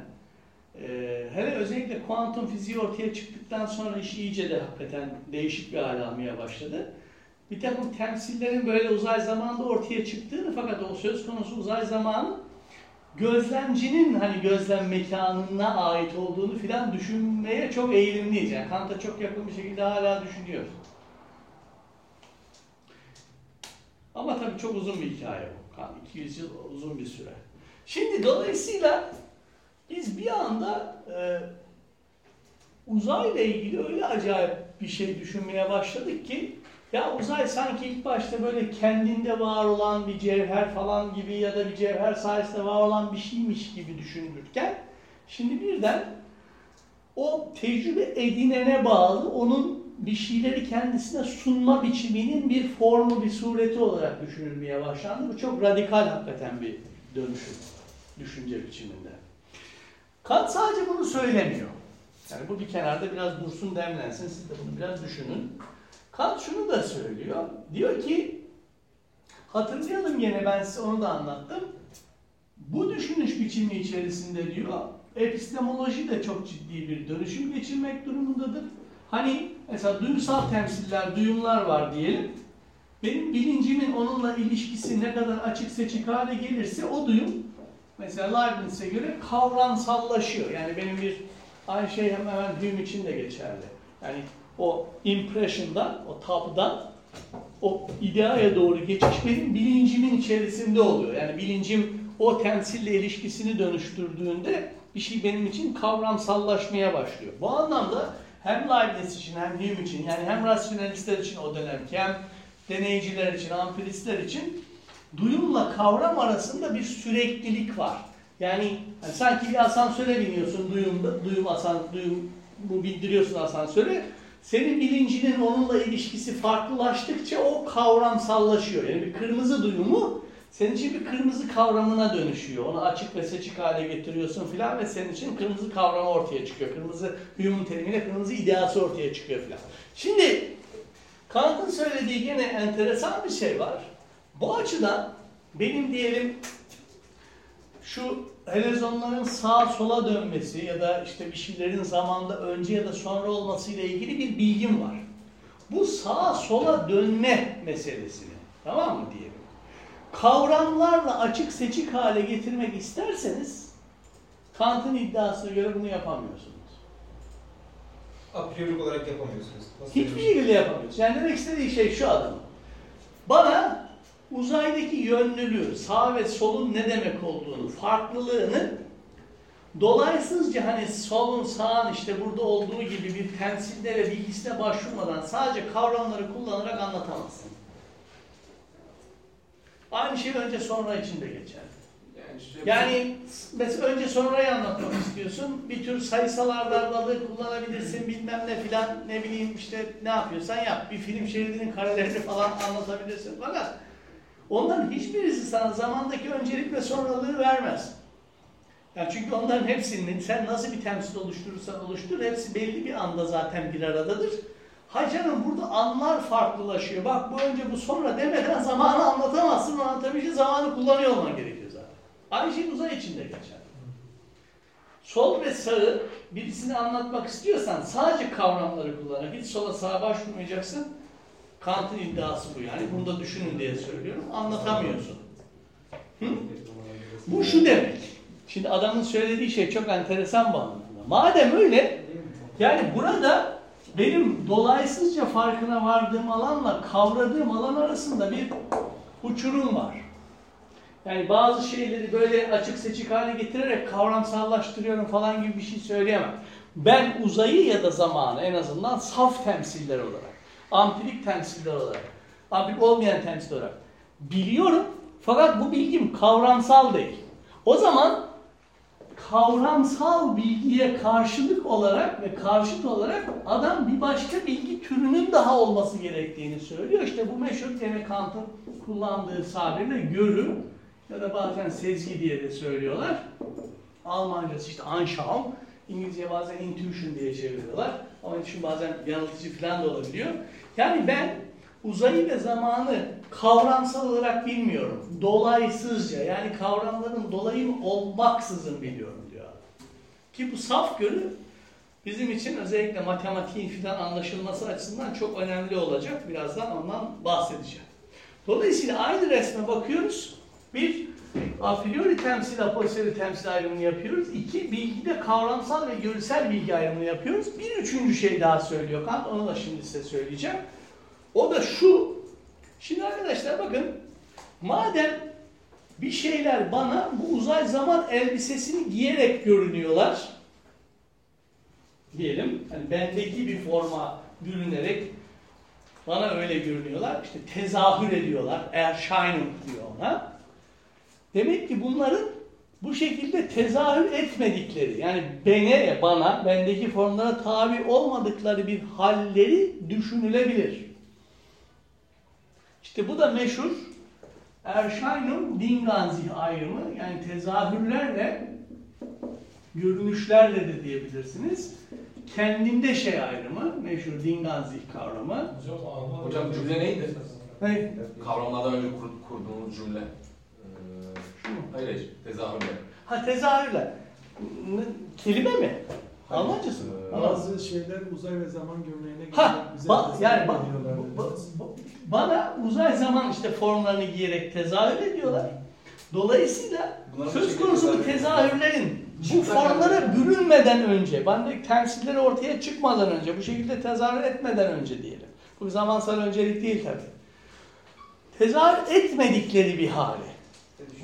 e, hele özellikle kuantum fiziği ortaya çıktıktan sonra iş iyice de hakikaten değişik bir hale almaya başladı. Bir takım temsillerin böyle uzay zamanda ortaya çıktığını fakat o söz konusu uzay zamanı gözlemcinin hani gözlem mekanına ait olduğunu filan düşünmeye çok eğilimliyiz. Yani Kant'a çok yakın bir şekilde hala düşünüyoruz. Ama tabii çok uzun bir hikaye bu. Kan 200 yıl uzun bir süre. Şimdi dolayısıyla biz bir anda e, uzayla ilgili öyle acayip bir şey düşünmeye başladık ki ya uzay sanki ilk başta böyle kendinde var olan bir cevher falan gibi ya da bir cevher sayesinde var olan bir şeymiş gibi düşünülürken şimdi birden o tecrübe edinene bağlı onun bir şeyleri kendisine sunma biçiminin bir formu, bir sureti olarak düşünülmeye başlandı. Bu çok radikal hakikaten bir dönüşüm düşünce biçiminde. Kant sadece bunu söylemiyor. Yani bu bir kenarda biraz dursun demlensin, siz de bunu biraz düşünün. Kant şunu da söylüyor. Diyor ki, hatırlayalım gene ben size onu da anlattım. Bu düşünüş biçimi içerisinde diyor, epistemoloji de çok ciddi bir dönüşüm geçirmek durumundadır. Hani mesela duygusal temsiller, duyumlar var diyelim. Benim bilincimin onunla ilişkisi ne kadar açık seçik hale gelirse o duyum mesela Leibniz'e göre kavramsallaşıyor. Yani benim bir aynı şey hemen hemen Hume için de geçerli. Yani o impression'dan, o tapdan o ideaya doğru geçiş benim bilincimin içerisinde oluyor. Yani bilincim o temsille ilişkisini dönüştürdüğünde bir şey benim için kavramsallaşmaya başlıyor. Bu anlamda hem Leibniz için hem Hume için yani hem rasyonalistler için o dönemki hem deneyciler için, ampiristler için duyumla kavram arasında bir süreklilik var. Yani, hani sanki bir asansöre biniyorsun, duyumda, duyum asan, duyum bindiriyorsun asansöre. Senin bilincinin onunla ilişkisi farklılaştıkça o kavramsallaşıyor. Yani bir kırmızı duyumu senin için bir kırmızı kavramına dönüşüyor. Onu açık ve seçik hale getiriyorsun filan ve senin için kırmızı kavramı ortaya çıkıyor. Kırmızı Hume'un terimiyle kırmızı ideası ortaya çıkıyor filan. Şimdi Kant'ın söylediği gene enteresan bir şey var. Bu açıdan benim diyelim şu helezonların sağa sola dönmesi ya da işte bir şeylerin zamanda önce ya da sonra olması ile ilgili bir bilgim var. Bu sağa sola dönme meselesini tamam mı diyelim. Kavramlarla açık seçik hale getirmek isterseniz Kant'ın iddiasına göre bunu yapamıyorsunuz. A priori olarak yapamıyorsunuz. Nasıl Hiçbir şekilde yapamıyorsun. Yani demek istediği şey şu adamın. Bana uzaydaki yönlülüğü, sağ ve solun ne demek olduğunu, farklılığını dolaysızca hani solun sağın işte burada olduğu gibi bir temsilde ve bilgisine başvurmadan sadece kavramları kullanarak anlatamazsın. Aynı şey önce sonra için de geçerli. Yani, Yani mesela önce sonrayı anlatmak istiyorsun. Bir tür sayısal ardağalığı kullanabilirsin bilmem ne filan ne bileyim işte ne yapıyorsan yap. Bir film şeridinin karelerini falan anlatabilirsin. Fakat onların hiçbirisi sana zamandaki öncelik ve sonralığı vermez. Yani çünkü onların hepsinin sen nasıl bir temsil oluşturursan oluştur hepsi belli bir anda zaten bir aradadır. Ha canım burada anlar farklılaşıyor. Bak bu önce bu sonra demeden zamanı anlatamazsın. Anlatabileceğin zamanı kullanıyor olman gerekiyor zaten. Aynı şey uzay için de geçer. Sol ve sağı birisini anlatmak istiyorsan sadece kavramları kullanarak hiç sola sağa başvurmayacaksın. Kant'ın iddiası bu yani. Bunu da düşünün diye söylüyorum. Anlatamıyorsun. Hı? Bu şu demek. Şimdi adamın söylediği şey çok enteresan bu anlamda. Madem öyle yani burada benim dolaysızca farkına vardığım alanla kavradığım alan arasında bir uçurum var. Yani bazı şeyleri böyle açık seçik hale getirerek kavramsallaştırıyorum falan gibi bir şey söyleyemem. Ben uzayı ya da zamanı en azından saf temsiller olarak, ampirik temsiller olarak, ampirik olmayan temsil olarak biliyorum. Fakat bu bilgim kavramsal değil. O zaman kavramsal bilgiye karşılık olarak ve karşıt olarak adam bir başka bilgi türünün daha olması gerektiğini söylüyor. İşte bu meşhur gene Kant'ın kullandığı tabirle görü ya da bazen sezgi diye de söylüyorlar. Almancası işte Anschauung, İngilizce bazen intuition diye çeviriyorlar. Ama için bazen yanıltıcı falan da olabiliyor. Yani ben uzayı ve zamanı kavramsal olarak bilmiyorum. Dolaysızca yani kavramların dolayım olmaksızın biliyorum diyor. Ki bu saf görü bizim için özellikle matematiğin filan anlaşılması açısından çok önemli olacak. Birazdan ondan bahsedeceğim. Dolayısıyla aynı resme bakıyoruz. Bir, a priori temsil, a posteriori temsil ayrımını yapıyoruz. İki, bilgide kavramsal ve görsel bilgi ayrımını yapıyoruz. Bir üçüncü şey daha söylüyor Kant. Onu da şimdi size söyleyeceğim. O da şu. Şimdi arkadaşlar bakın. Madem bir şeyler bana bu uzay zaman elbisesini giyerek görünüyorlar. Diyelim. Hani bendeki bir forma bürünerek bana öyle görünüyorlar. İşte tezahür ediyorlar. Erscheinung diyor ona. Demek ki bunların bu şekilde tezahür etmedikleri, yani bene, bana, bendeki formlara tabi olmadıkları bir halleri düşünülebilir. İşte bu da meşhur Erscheinung Dinganzih ayrımı, yani tezahürlerle, görünüşlerle de diyebilirsiniz. Kendinde şey ayrımı, meşhur Dinganzih kavramı. Hocam cümle neydi? Ne? Kavramlardan önce kur, kurduğunuz cümle. Hayır hayır, tezahürle. Ha tezahürler. Kelime mi? Almancası mı? Ee, Ama- Bazı şeyler uzay ve zaman gömleğine Ha, giyerek bize ba- yani ba- ba- bana uzay zaman işte formlarını giyerek tezahür ediyorlar. Dolayısıyla Bunların söz konusu bu tezahür- tezahürlerin bu formlara bürünmeden önce, bende temsilleri ortaya çıkmadan önce, bu şekilde tezahür etmeden önce diyelim. Bu zamansal öncelik değil tabii. Tezahür etmedikleri bir hali.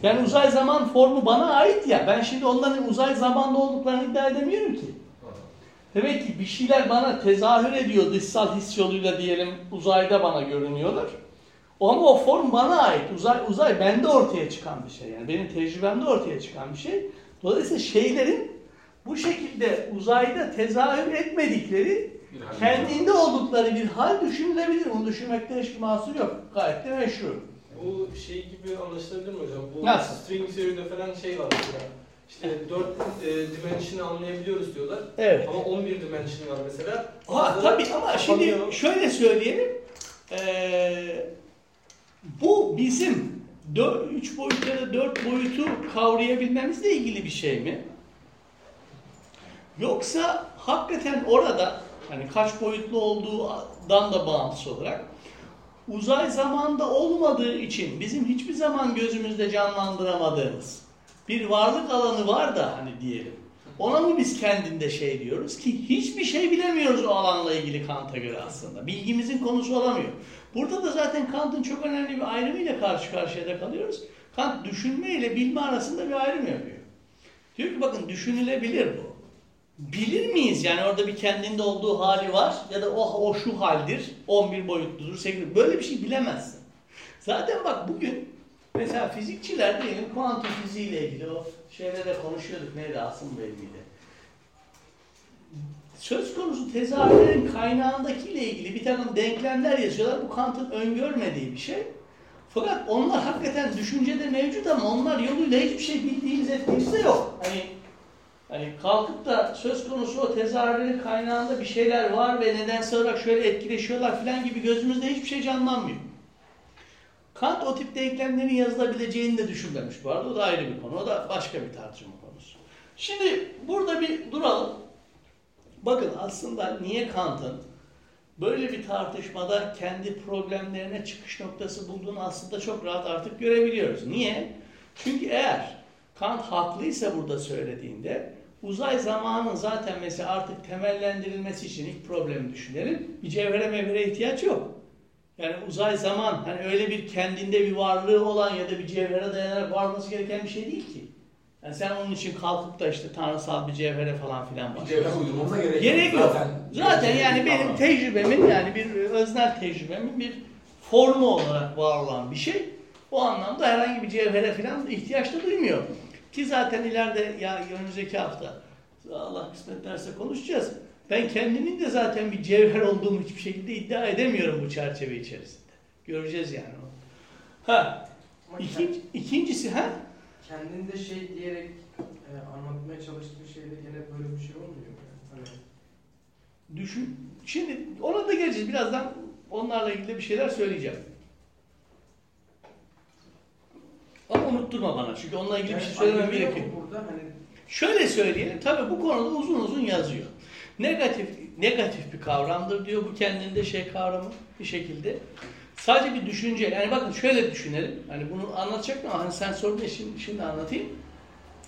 Yani uzay zaman formu bana ait ya. Ben şimdi onların uzay zamanda olduklarını iddia edemiyorum ki. Demek ki bir şeyler bana tezahür ediyor dışsal his yoluyla diyelim uzayda bana görünüyorlar. Ama o form bana ait. Uzay uzay bende ortaya çıkan bir şey. Yani benim tecrübemde ortaya çıkan bir şey. Dolayısıyla şeylerin bu şekilde uzayda tezahür etmedikleri kendinde oldukları bir hal düşünülebilir. Bunu düşünmekte hiçbir mahsur yok. Gayet de meşru. Bu şey gibi anlaşılabilir mi hocam? Bu Nasıl? string theory'de falan şey var mesela. İşte 4 e, dimension'ı anlayabiliyoruz diyorlar. Evet. Ama 11 dimension var mesela. Ha, tabii ama şimdi şöyle söyleyelim. Ee, bu bizim 3 boyut ya da 4 boyutu kavrayabilmemizle ilgili bir şey mi? Yoksa hakikaten orada hani kaç boyutlu olduğundan da bağımsız olarak uzay zamanda olmadığı için bizim hiçbir zaman gözümüzde canlandıramadığımız bir varlık alanı var da hani diyelim. Ona mı biz kendinde şey diyoruz ki hiçbir şey bilemiyoruz o alanla ilgili Kant'a göre aslında. Bilgimizin konusu olamıyor. Burada da zaten Kant'ın çok önemli bir ayrımıyla karşı karşıya da kalıyoruz. Kant düşünme ile bilme arasında bir ayrım yapıyor. Diyor ki bakın düşünülebilir bu. Bilir miyiz? Yani orada bir kendinde olduğu hali var ya da o, o şu haldir, 11 boyutludur, 8 Böyle bir şey bilemezsin. Zaten bak bugün mesela fizikçiler diyelim kuantum fiziği ile ilgili o şeylere konuşuyorduk neydi Asım Bey'le. Söz konusu tezahürlerin kaynağındakiyle ilgili bir takım denklemler yazıyorlar. Bu Kant'ın öngörmediği bir şey. Fakat onlar hakikaten düşüncede mevcut ama onlar yoluyla hiçbir şey bildiğimiz ettiğimiz de yok. Hani Hani kalkıp da söz konusu o tezahürlerin kaynağında bir şeyler var ve nedense olarak şöyle etkileşiyorlar falan gibi gözümüzde hiçbir şey canlanmıyor. Kant o tip denklemlerin yazılabileceğini de düşünmemiş bu arada. O da ayrı bir konu. O da başka bir tartışma konusu. Şimdi burada bir duralım. Bakın aslında niye Kant'ın böyle bir tartışmada kendi problemlerine çıkış noktası bulduğunu aslında çok rahat artık görebiliyoruz. Niye? Çünkü eğer Kant haklıysa burada söylediğinde uzay zamanın zaten mesela artık temellendirilmesi için ilk problemi düşünelim. Bir cevhere mevhere ihtiyaç yok. Yani uzay zaman hani öyle bir kendinde bir varlığı olan ya da bir cevhere dayanarak varması gereken bir şey değil ki. Yani sen onun için kalkıp da işte tanrısal bir cevhere falan filan başlıyorsun. cevher uydurmamıza gerek, Gerek yok. Zaten, Zaten yani benim Tamam. tecrübemin yani bir öznel tecrübemin bir formu olarak var olan bir şey. O anlamda herhangi bir cevhere falan ihtiyaç da duymuyor. Ki zaten ileride ya önümüzdeki hafta Allah kısmet ederse konuşacağız. Ben kendimin de zaten bir cevher olduğumu hiçbir şekilde iddia edemiyorum bu çerçeve içerisinde. Göreceğiz yani onu. Ha, ikinci, ikincisi ha? kendinde şey diyerek e, anlatmaya çalıştığı şeyde gene böyle bir şey olmuyor mu? Yani? Hani Düşün. Şimdi ona da geleceğiz. Birazdan onlarla ilgili bir şeyler söyleyeceğim. Ama unutturma bana çünkü onunla ilgili bir şey Yani söylemem gerekiyor. Burada hani Şöyle söyleyelim. Tabii bu konuda uzun uzun yazıyor. Negatif negatif bir kavramdır diyor bu kendinde şey kavramı bir şekilde. Sadece bir düşünce. Yani bakın şöyle düşünelim. Hani bunu anlatacak mı? Hani sen sordun şimdi, şimdi anlatayım.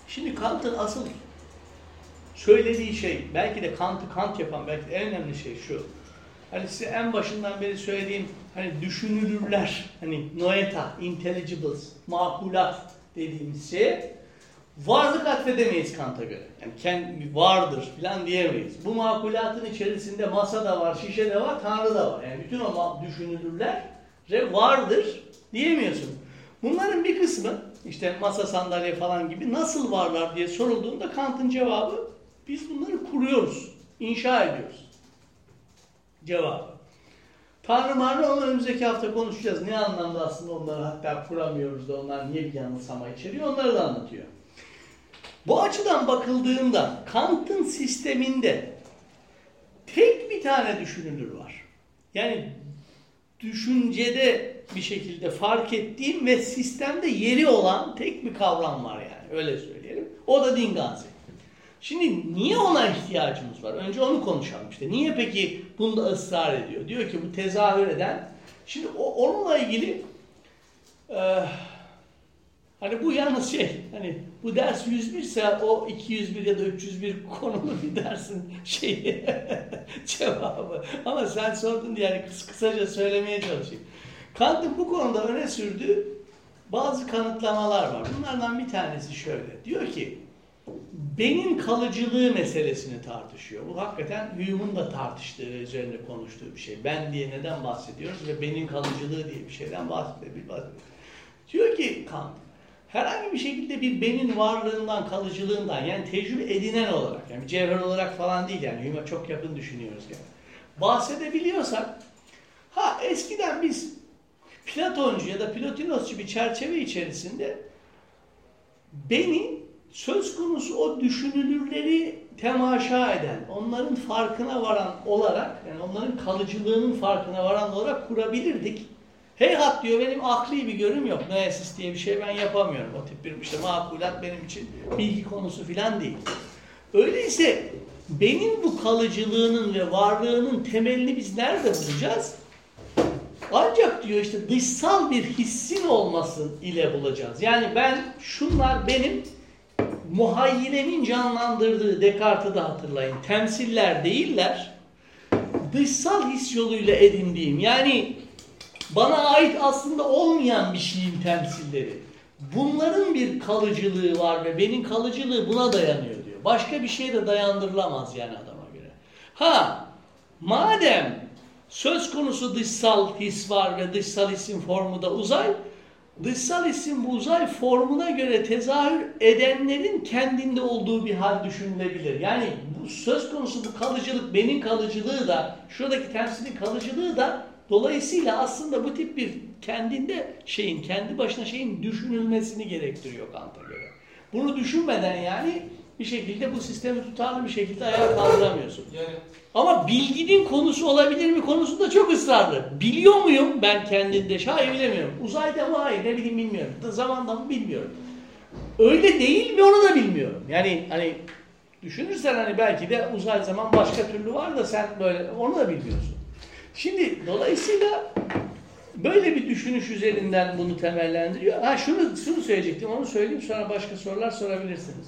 Şimdi Kant'ın asıl söylediği şey, belki de Kant'ı Kant yapan belki de en önemli şey şu. Hani size en başından beri söylediğim hani düşünülürler, hani noeta, intelligibles, makulat dediğimiz şeye varlık atfedemeyiz Kant'a göre. Yani kendi vardır falan diyemeyiz. Bu makulatın içerisinde masa da var, şişe de var, tanrı da var. Yani bütün o düşünülürler vardır diyemiyorsun. Bunların bir kısmı işte masa sandalye falan gibi nasıl varlar diye sorulduğunda Kant'ın cevabı biz bunları kuruyoruz, inşa ediyoruz. Cevabı. Tanrı Marlı onu önümüzdeki hafta konuşacağız. Ne anlamda aslında onları hatta kuramıyoruz da onlar niye bir yanılsama içeriyor onları da anlatıyor. Bu açıdan bakıldığında Kant'ın sisteminde tek bir tane düşünülür var. Yani düşüncede bir şekilde fark ettiğim ve sistemde yeri olan tek bir kavram var yani öyle söyleyelim. O da Dingazi. Şimdi niye ona ihtiyacımız var? Önce onu konuşalım işte. Niye peki bunda ısrar ediyor? Diyor ki bu tezahür eden. Şimdi o, onunla ilgili e, hani bu yalnız şey hani bu ders 101 ise o 201 ya da 301 konulu bir dersin şeyi cevabı. Ama sen sordun diye yani kıs- kısaca söylemeye çalışayım. Kant'ın bu konuda öne sürdüğü bazı kanıtlamalar var. Bunlardan bir tanesi şöyle. Diyor ki benin kalıcılığı meselesini tartışıyor. Bu hakikaten Hume'un da tartıştığı ve üzerinde konuştuğu bir şey. Ben diye neden bahsediyoruz ve benin kalıcılığı diye bir şeyden bahsediyor. Diyor ki Kant, herhangi bir şekilde bir benin varlığından, kalıcılığından yani tecrübe edinen olarak, yani cevher olarak falan değil yani Hume'a çok yakın düşünüyoruz yani. Bahsedebiliyorsak, ha eskiden biz Platoncu ya da Plotinosçu bir çerçeve içerisinde beni söz konusu o düşünülürleri temaşa eden, onların farkına varan olarak, yani onların kalıcılığının farkına varan olarak kurabilirdik. Heyhat diyor benim akli bir görüm yok. Noesis diye bir şey ben yapamıyorum. O tip bir işte makulat benim için bilgi konusu filan değil. Öyleyse benim bu kalıcılığının ve varlığının temelini biz nerede bulacağız? Ancak diyor işte dışsal bir hissin olması ile bulacağız. Yani ben şunlar benim muhayyilemin canlandırdığı Descartes'i de hatırlayın. Temsiller değiller. Dışsal his yoluyla edindiğim yani bana ait aslında olmayan bir şeyin temsilleri. Bunların bir kalıcılığı var ve benim kalıcılığı buna dayanıyor diyor. Başka bir şeye de dayandırılamaz yani adama göre. Ha madem söz konusu dışsal his var ve dışsal hisin formu da uzay, dışsal hisin bu uzay formuna göre tezahür edenlerin kendinde olduğu bir hal düşünülebilir. Yani bu söz konusu bu kalıcılık, benim kalıcılığı da, şuradaki temsilin kalıcılığı da dolayısıyla aslında bu tip bir kendinde şeyin, kendi başına şeyin düşünülmesini gerektiriyor Kant'a göre. Bunu düşünmeden yani Bir şekilde bu sistemi tutarlı bir şekilde ayağa kaldıramıyorsun. Yani Ama bilginin konusu olabilir mi konusunda çok ısrarlı. Biliyor muyum ben kendinde? Hayır bilemiyorum. Uzayda mı? Hayır ne bileyim bilmiyorum. Da Zamanda mı bilmiyorum. Öyle değil mi onu da bilmiyorum. Yani hani düşünürsen hani belki de uzay zaman başka türlü var da sen böyle onu da bilmiyorsun. Şimdi dolayısıyla böyle bir düşünüş üzerinden bunu temellendiriyor. Ha şunu şunu söyleyecektim onu söyleyeyim sonra başka sorular sorabilirsiniz.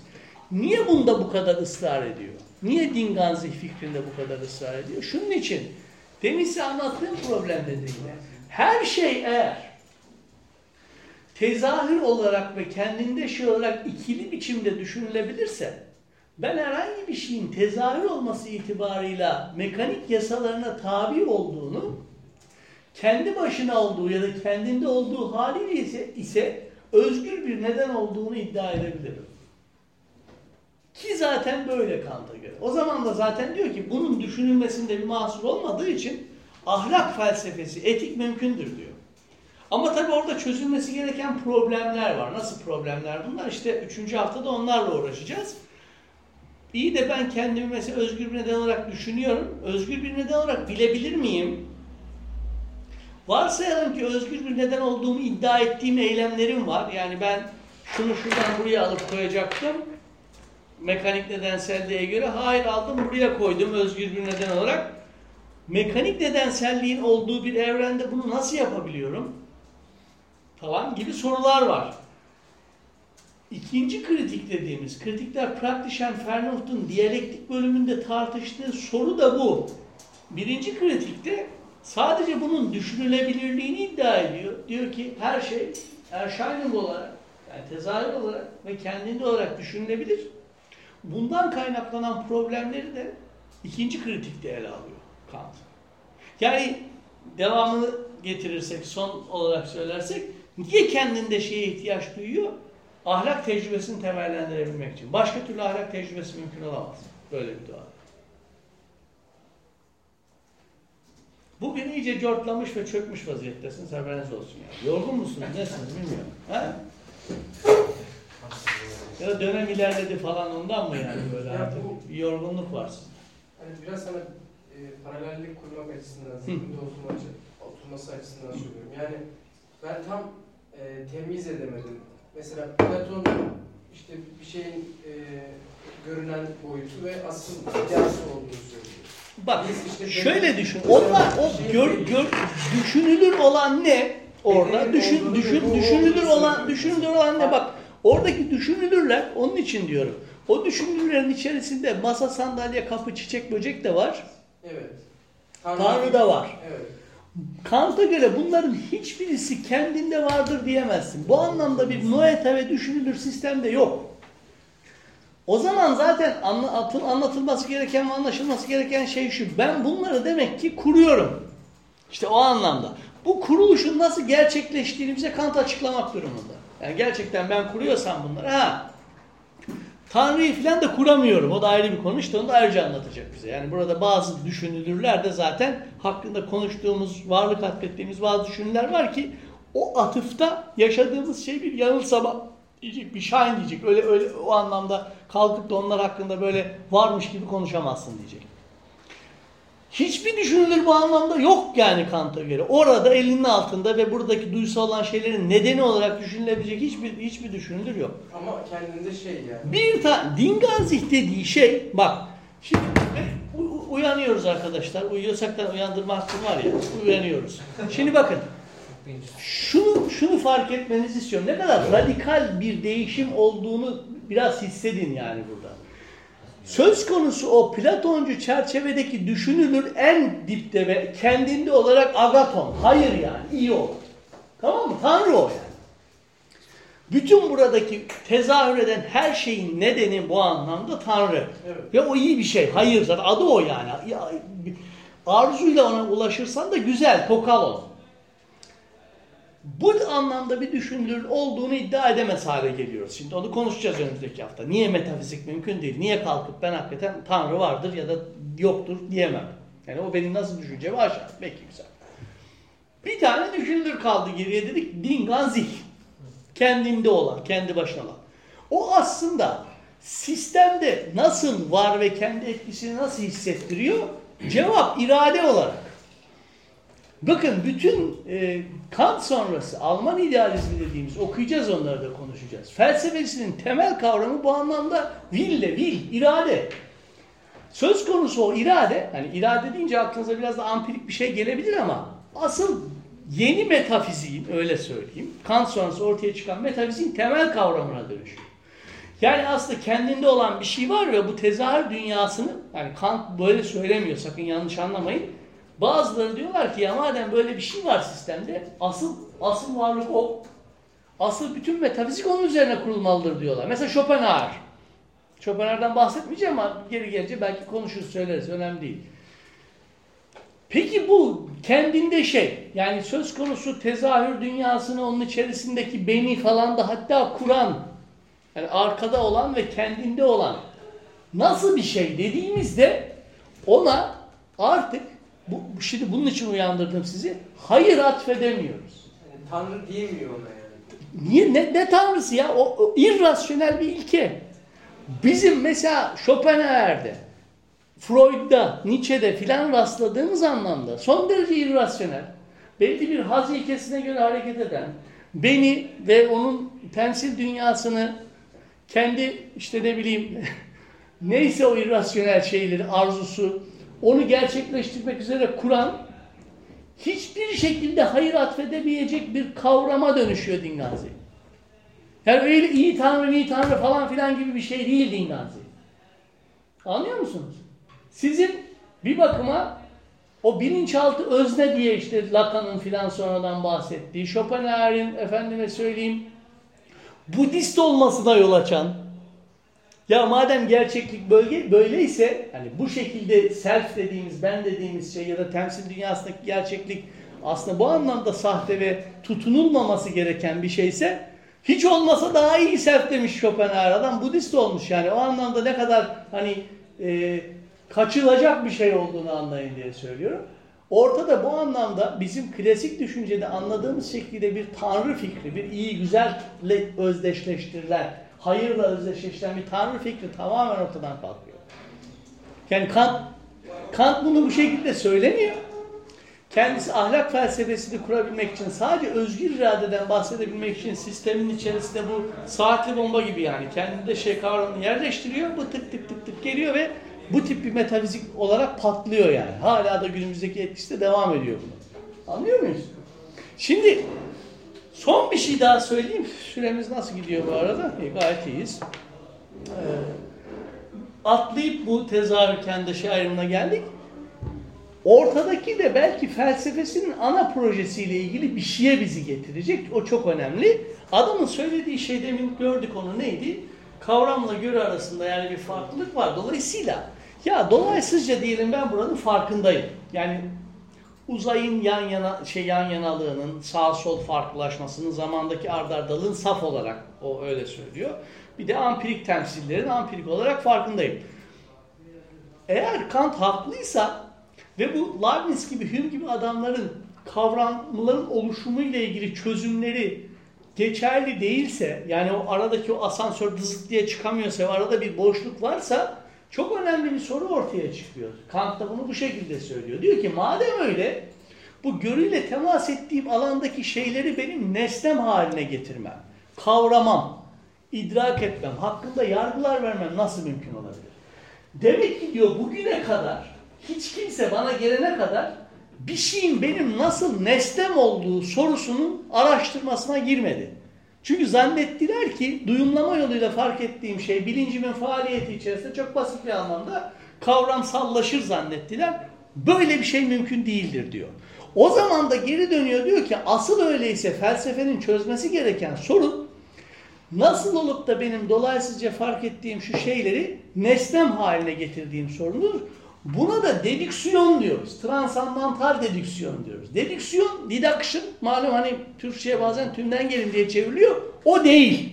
Niye bunda bu kadar ısrar ediyor? Niye Dinganzih fikrinde bu kadar ısrar ediyor? Şunun için demin anlattığım problem dediğimde her şey eğer tezahür olarak ve kendinde şey olarak ikili biçimde düşünülebilirse ben herhangi bir şeyin tezahür olması itibarıyla mekanik yasalarına tabi olduğunu kendi başına olduğu ya da kendinde olduğu haliyle ise, ise özgür bir neden olduğunu iddia edebilirim. Ki zaten böyle Kant'a göre. O zaman da zaten diyor ki bunun düşünülmesinde bir mahsur olmadığı için ahlak felsefesi, etik mümkündür diyor. Ama tabii orada çözülmesi gereken problemler var. Nasıl problemler bunlar? İşte üçüncü haftada onlarla uğraşacağız. İyi de ben kendimi mesela özgür bir neden olarak düşünüyorum. Özgür bir neden olarak bilebilir miyim? Varsayalım ki özgür bir neden olduğumu iddia ettiğim eylemlerim var. Yani ben şunu şuradan buraya alıp koyacaktım. Mekanik nedenselliğe göre hayır aldım buraya koydum özgür bir neden olarak. Mekanik nedenselliğin olduğu bir evrende bunu nasıl yapabiliyorum? Falan gibi sorular var. İkinci kritik dediğimiz, kritikler Praktişen Fernhoft'un diyalektik bölümünde tartıştığı soru da bu. Birinci kritikte sadece bunun düşünülebilirliğini iddia ediyor. Diyor ki her şey Erscheinung olarak, yani tezahür olarak ve kendinde olarak düşünülebilir. Bundan kaynaklanan problemleri de ikinci kritikte ele alıyor Kant. Yani devamını getirirsek, son olarak söylersek, niye kendinde şeye ihtiyaç duyuyor? Ahlak tecrübesini temellendirebilmek için. Başka türlü ahlak tecrübesi mümkün olamaz. Böyle bir dua. Bugün iyice cortlamış ve çökmüş vaziyettesiniz haberiniz olsun yani. Yorgun musunuz, nesiniz bilmiyorum. Ha? Ya da dönem ilerledi falan ondan mı yani böyle Ya artık bu- bir yorgunluk var? Hani biraz sana e, paralellik kurmak açısından, zihninde oturma açı, oturması açısından söylüyorum. Yani ben tam e, temyiz edemedim. Mesela Platon işte bir şeyin e, görünen boyutu ve asıl iddiası olduğunu söylüyor. Bak Biz işte şöyle düşün. Onlar o gör, gör, düşünülür olan ne? Orada Bedenin düşün olduğunu düşün düşünülür olduğunu olan düşünülür olan ne? Bak oradaki düşünülürler onun için diyorum. O düşünülürlerin içerisinde masa, sandalye, kapı, çiçek, böcek de var. Evet. Tanrı da var. Evet. Kant'a göre bunların hiçbirisi kendinde vardır diyemezsin. Bu anlamda bir noeta ve düşünülür sistem de yok. O zaman zaten anlatıl, anlatılması gereken ve anlaşılması gereken şey şu. Ben bunları demek ki kuruyorum. İşte o anlamda. Bu kuruluşun nasıl gerçekleştiğini bize Kant açıklamak durumunda. Yani gerçekten ben kuruyorsam bunları ha Tanrı'yı falan da kuramıyorum. O da ayrı bir konu. İşte onu da ayrıca anlatacak bize. Yani burada bazı düşünülürler de zaten hakkında konuştuğumuz, varlık atfettiğimiz bazı düşünürler var ki o atıfta yaşadığımız şey bir yanılsama diyecek, bir şahin diyecek. Öyle öyle o anlamda kalkıp da onlar hakkında böyle varmış gibi konuşamazsın diyecek. Hiçbir düşünülür bu anlamda yok yani Kant'a göre. Orada elinin altında ve buradaki duysa olan şeylerin nedeni olarak düşünülebilecek hiçbir hiçbir düşünülür yok. Ama kendinde şey yani. Bir tane Dinganzih dediği şey bak şimdi u- uyanıyoruz arkadaşlar. Uyuyorsak da uyandırma hakkım var ya. Uyanıyoruz. Şimdi bakın. Şunu şunu fark etmenizi istiyorum. Ne kadar radikal bir değişim olduğunu biraz hissedin yani burada. Söz konusu o Platoncu çerçevedeki düşünülür en dipte ve kendinde olarak agaton. Hayır yani iyi olan. Tamam mı? Tanrı o yani. Bütün buradaki tezahür eden her şeyin nedeni bu anlamda Tanrı. Evet. Ve o iyi bir şey. Hayır zaten adı o yani. Ya, Arzuyla ona ulaşırsan da güzel, tokal ol. Bu anlamda bir düşünülür olduğunu iddia edemez hale geliyoruz. Şimdi onu konuşacağız önümüzdeki hafta. Niye metafizik mümkün değil? Niye kalkıp ben hakikaten Tanrı vardır ya da yoktur diyemem. Yani o benim nasıl düşüncemi aşar. Peki güzel. Bir tane düşünülür kaldı geriye dedik. Dingan zih. Kendinde olan, kendi başına olan. O aslında sistemde nasıl var ve kendi etkisini nasıl hissettiriyor? Cevap irade olarak. Bakın bütün e, Kant sonrası Alman idealizmi dediğimiz okuyacağız onları da konuşacağız. Felsefesinin temel kavramı bu anlamda ville, will, irade. Söz konusu o irade, hani irade deyince aklınıza biraz da ampirik bir şey gelebilir ama asıl yeni metafiziğin öyle söyleyeyim, Kant sonrası ortaya çıkan metafiziğin temel kavramına dönüşüyor. Yani aslında kendinde olan bir şey var ve bu tezahür dünyasını, yani Kant böyle söylemiyor sakın yanlış anlamayın. Bazıları diyorlar ki ya madem böyle bir şey var sistemde asıl asıl varlık o. Asıl bütün metafizik onun üzerine kurulmalıdır diyorlar. Mesela Schopenhauer. Schopenhauer'dan bahsetmeyeceğim ama geri gelince belki konuşuruz söyleriz önemli değil. Peki bu kendinde şey yani söz konusu tezahür dünyasını onun içerisindeki beni falan da hatta kuran yani arkada olan ve kendinde olan nasıl bir şey dediğimizde ona artık bu, şimdi bunun için uyandırdım sizi. Hayır atfedemiyoruz. Yani Tanrı diyemiyor ona yani. Niye? Ne, ne tanrısı ya? O, o irrasyonel bir ilke. Bizim mesela Schopenhauer'de, Freud'da, Nietzsche'de filan rastladığımız anlamda son derece irrasyonel, belli bir haz ilkesine göre hareket eden, beni ve onun temsil dünyasını kendi işte ne bileyim neyse o irrasyonel şeyleri, arzusu, onu gerçekleştirmek üzere kuran hiçbir şekilde hayır atfedemeyecek bir kavrama dönüşüyor Dingazi. Yani öyle iyi tanrı, iyi tanrı falan filan gibi bir şey değil Dingazi. Anlıyor musunuz? Sizin bir bakıma o bilinçaltı özne diye işte Lacan'ın filan sonradan bahsettiği, Schopenhauer'in efendime söyleyeyim Budist olmasına yol açan ya madem gerçeklik bölge böyleyse hani bu şekilde self dediğimiz, ben dediğimiz şey ya da temsil dünyasındaki gerçeklik aslında bu anlamda sahte ve tutunulmaması gereken bir şeyse hiç olmasa daha iyi self demiş Schopenhauer. Adam Budist olmuş yani o anlamda ne kadar hani e, kaçılacak bir şey olduğunu anlayın diye söylüyorum. Ortada bu anlamda bizim klasik düşüncede anladığımız şekilde bir tanrı fikri, bir iyi güzelle özdeşleştirilen hayırla özdeşleştiren bir tanrı fikri tamamen ortadan kalkıyor. Yani Kant, Kant bunu bu şekilde söylemiyor. Kendisi ahlak felsefesini kurabilmek için sadece özgür iradeden bahsedebilmek için sistemin içerisinde bu saatli bomba gibi yani kendinde şey kavramını yerleştiriyor. Bu tık tık tık tık geliyor ve bu tip bir metafizik olarak patlıyor yani. Hala da günümüzdeki etkisi de devam ediyor bunu. Anlıyor muyuz? Şimdi Son bir şey daha söyleyeyim. Süremiz nasıl gidiyor bu arada? İyi, gayet iyiyiz. Ee, atlayıp bu tezahür kendi şey ayrımına geldik. Ortadaki de belki felsefesinin ana projesiyle ilgili bir şeye bizi getirecek. O çok önemli. Adamın söylediği şey demin gördük onu neydi? Kavramla göre arasında yani bir farklılık var. Dolayısıyla ya dolaysızca diyelim ben buranın farkındayım. Yani uzayın yan yana şey yan yanalığının sağ sol farklılaşmasının zamandaki ardardalığın saf olarak o öyle söylüyor. Bir de ampirik temsillerin ampirik olarak farkındayım. Eğer Kant haklıysa ve bu Leibniz gibi Hume gibi adamların kavramların oluşumu ile ilgili çözümleri geçerli değilse yani o aradaki o asansör dızıt diye çıkamıyorsa arada bir boşluk varsa çok önemli bir soru ortaya çıkıyor. Kant da bunu bu şekilde söylüyor. Diyor ki madem öyle bu görüyle temas ettiğim alandaki şeyleri benim nesnem haline getirmem, kavramam, idrak etmem, hakkında yargılar vermem nasıl mümkün olabilir? Demek ki diyor bugüne kadar hiç kimse bana gelene kadar bir şeyin benim nasıl nesnem olduğu sorusunun araştırmasına girmedi. Çünkü zannettiler ki duyumlama yoluyla fark ettiğim şey bilincimin faaliyeti içerisinde çok basit bir anlamda kavramsallaşır zannettiler. Böyle bir şey mümkün değildir diyor. O zaman da geri dönüyor diyor ki asıl öyleyse felsefenin çözmesi gereken sorun nasıl olup da benim dolaysızca fark ettiğim şu şeyleri nesnem haline getirdiğim sorunudur. Buna da dedüksiyon diyoruz. Transandantal dedüksiyon diyoruz. Dedüksiyon, deduction malum hani Türkçe'ye bazen tümden gelin diye çevriliyor. O değil.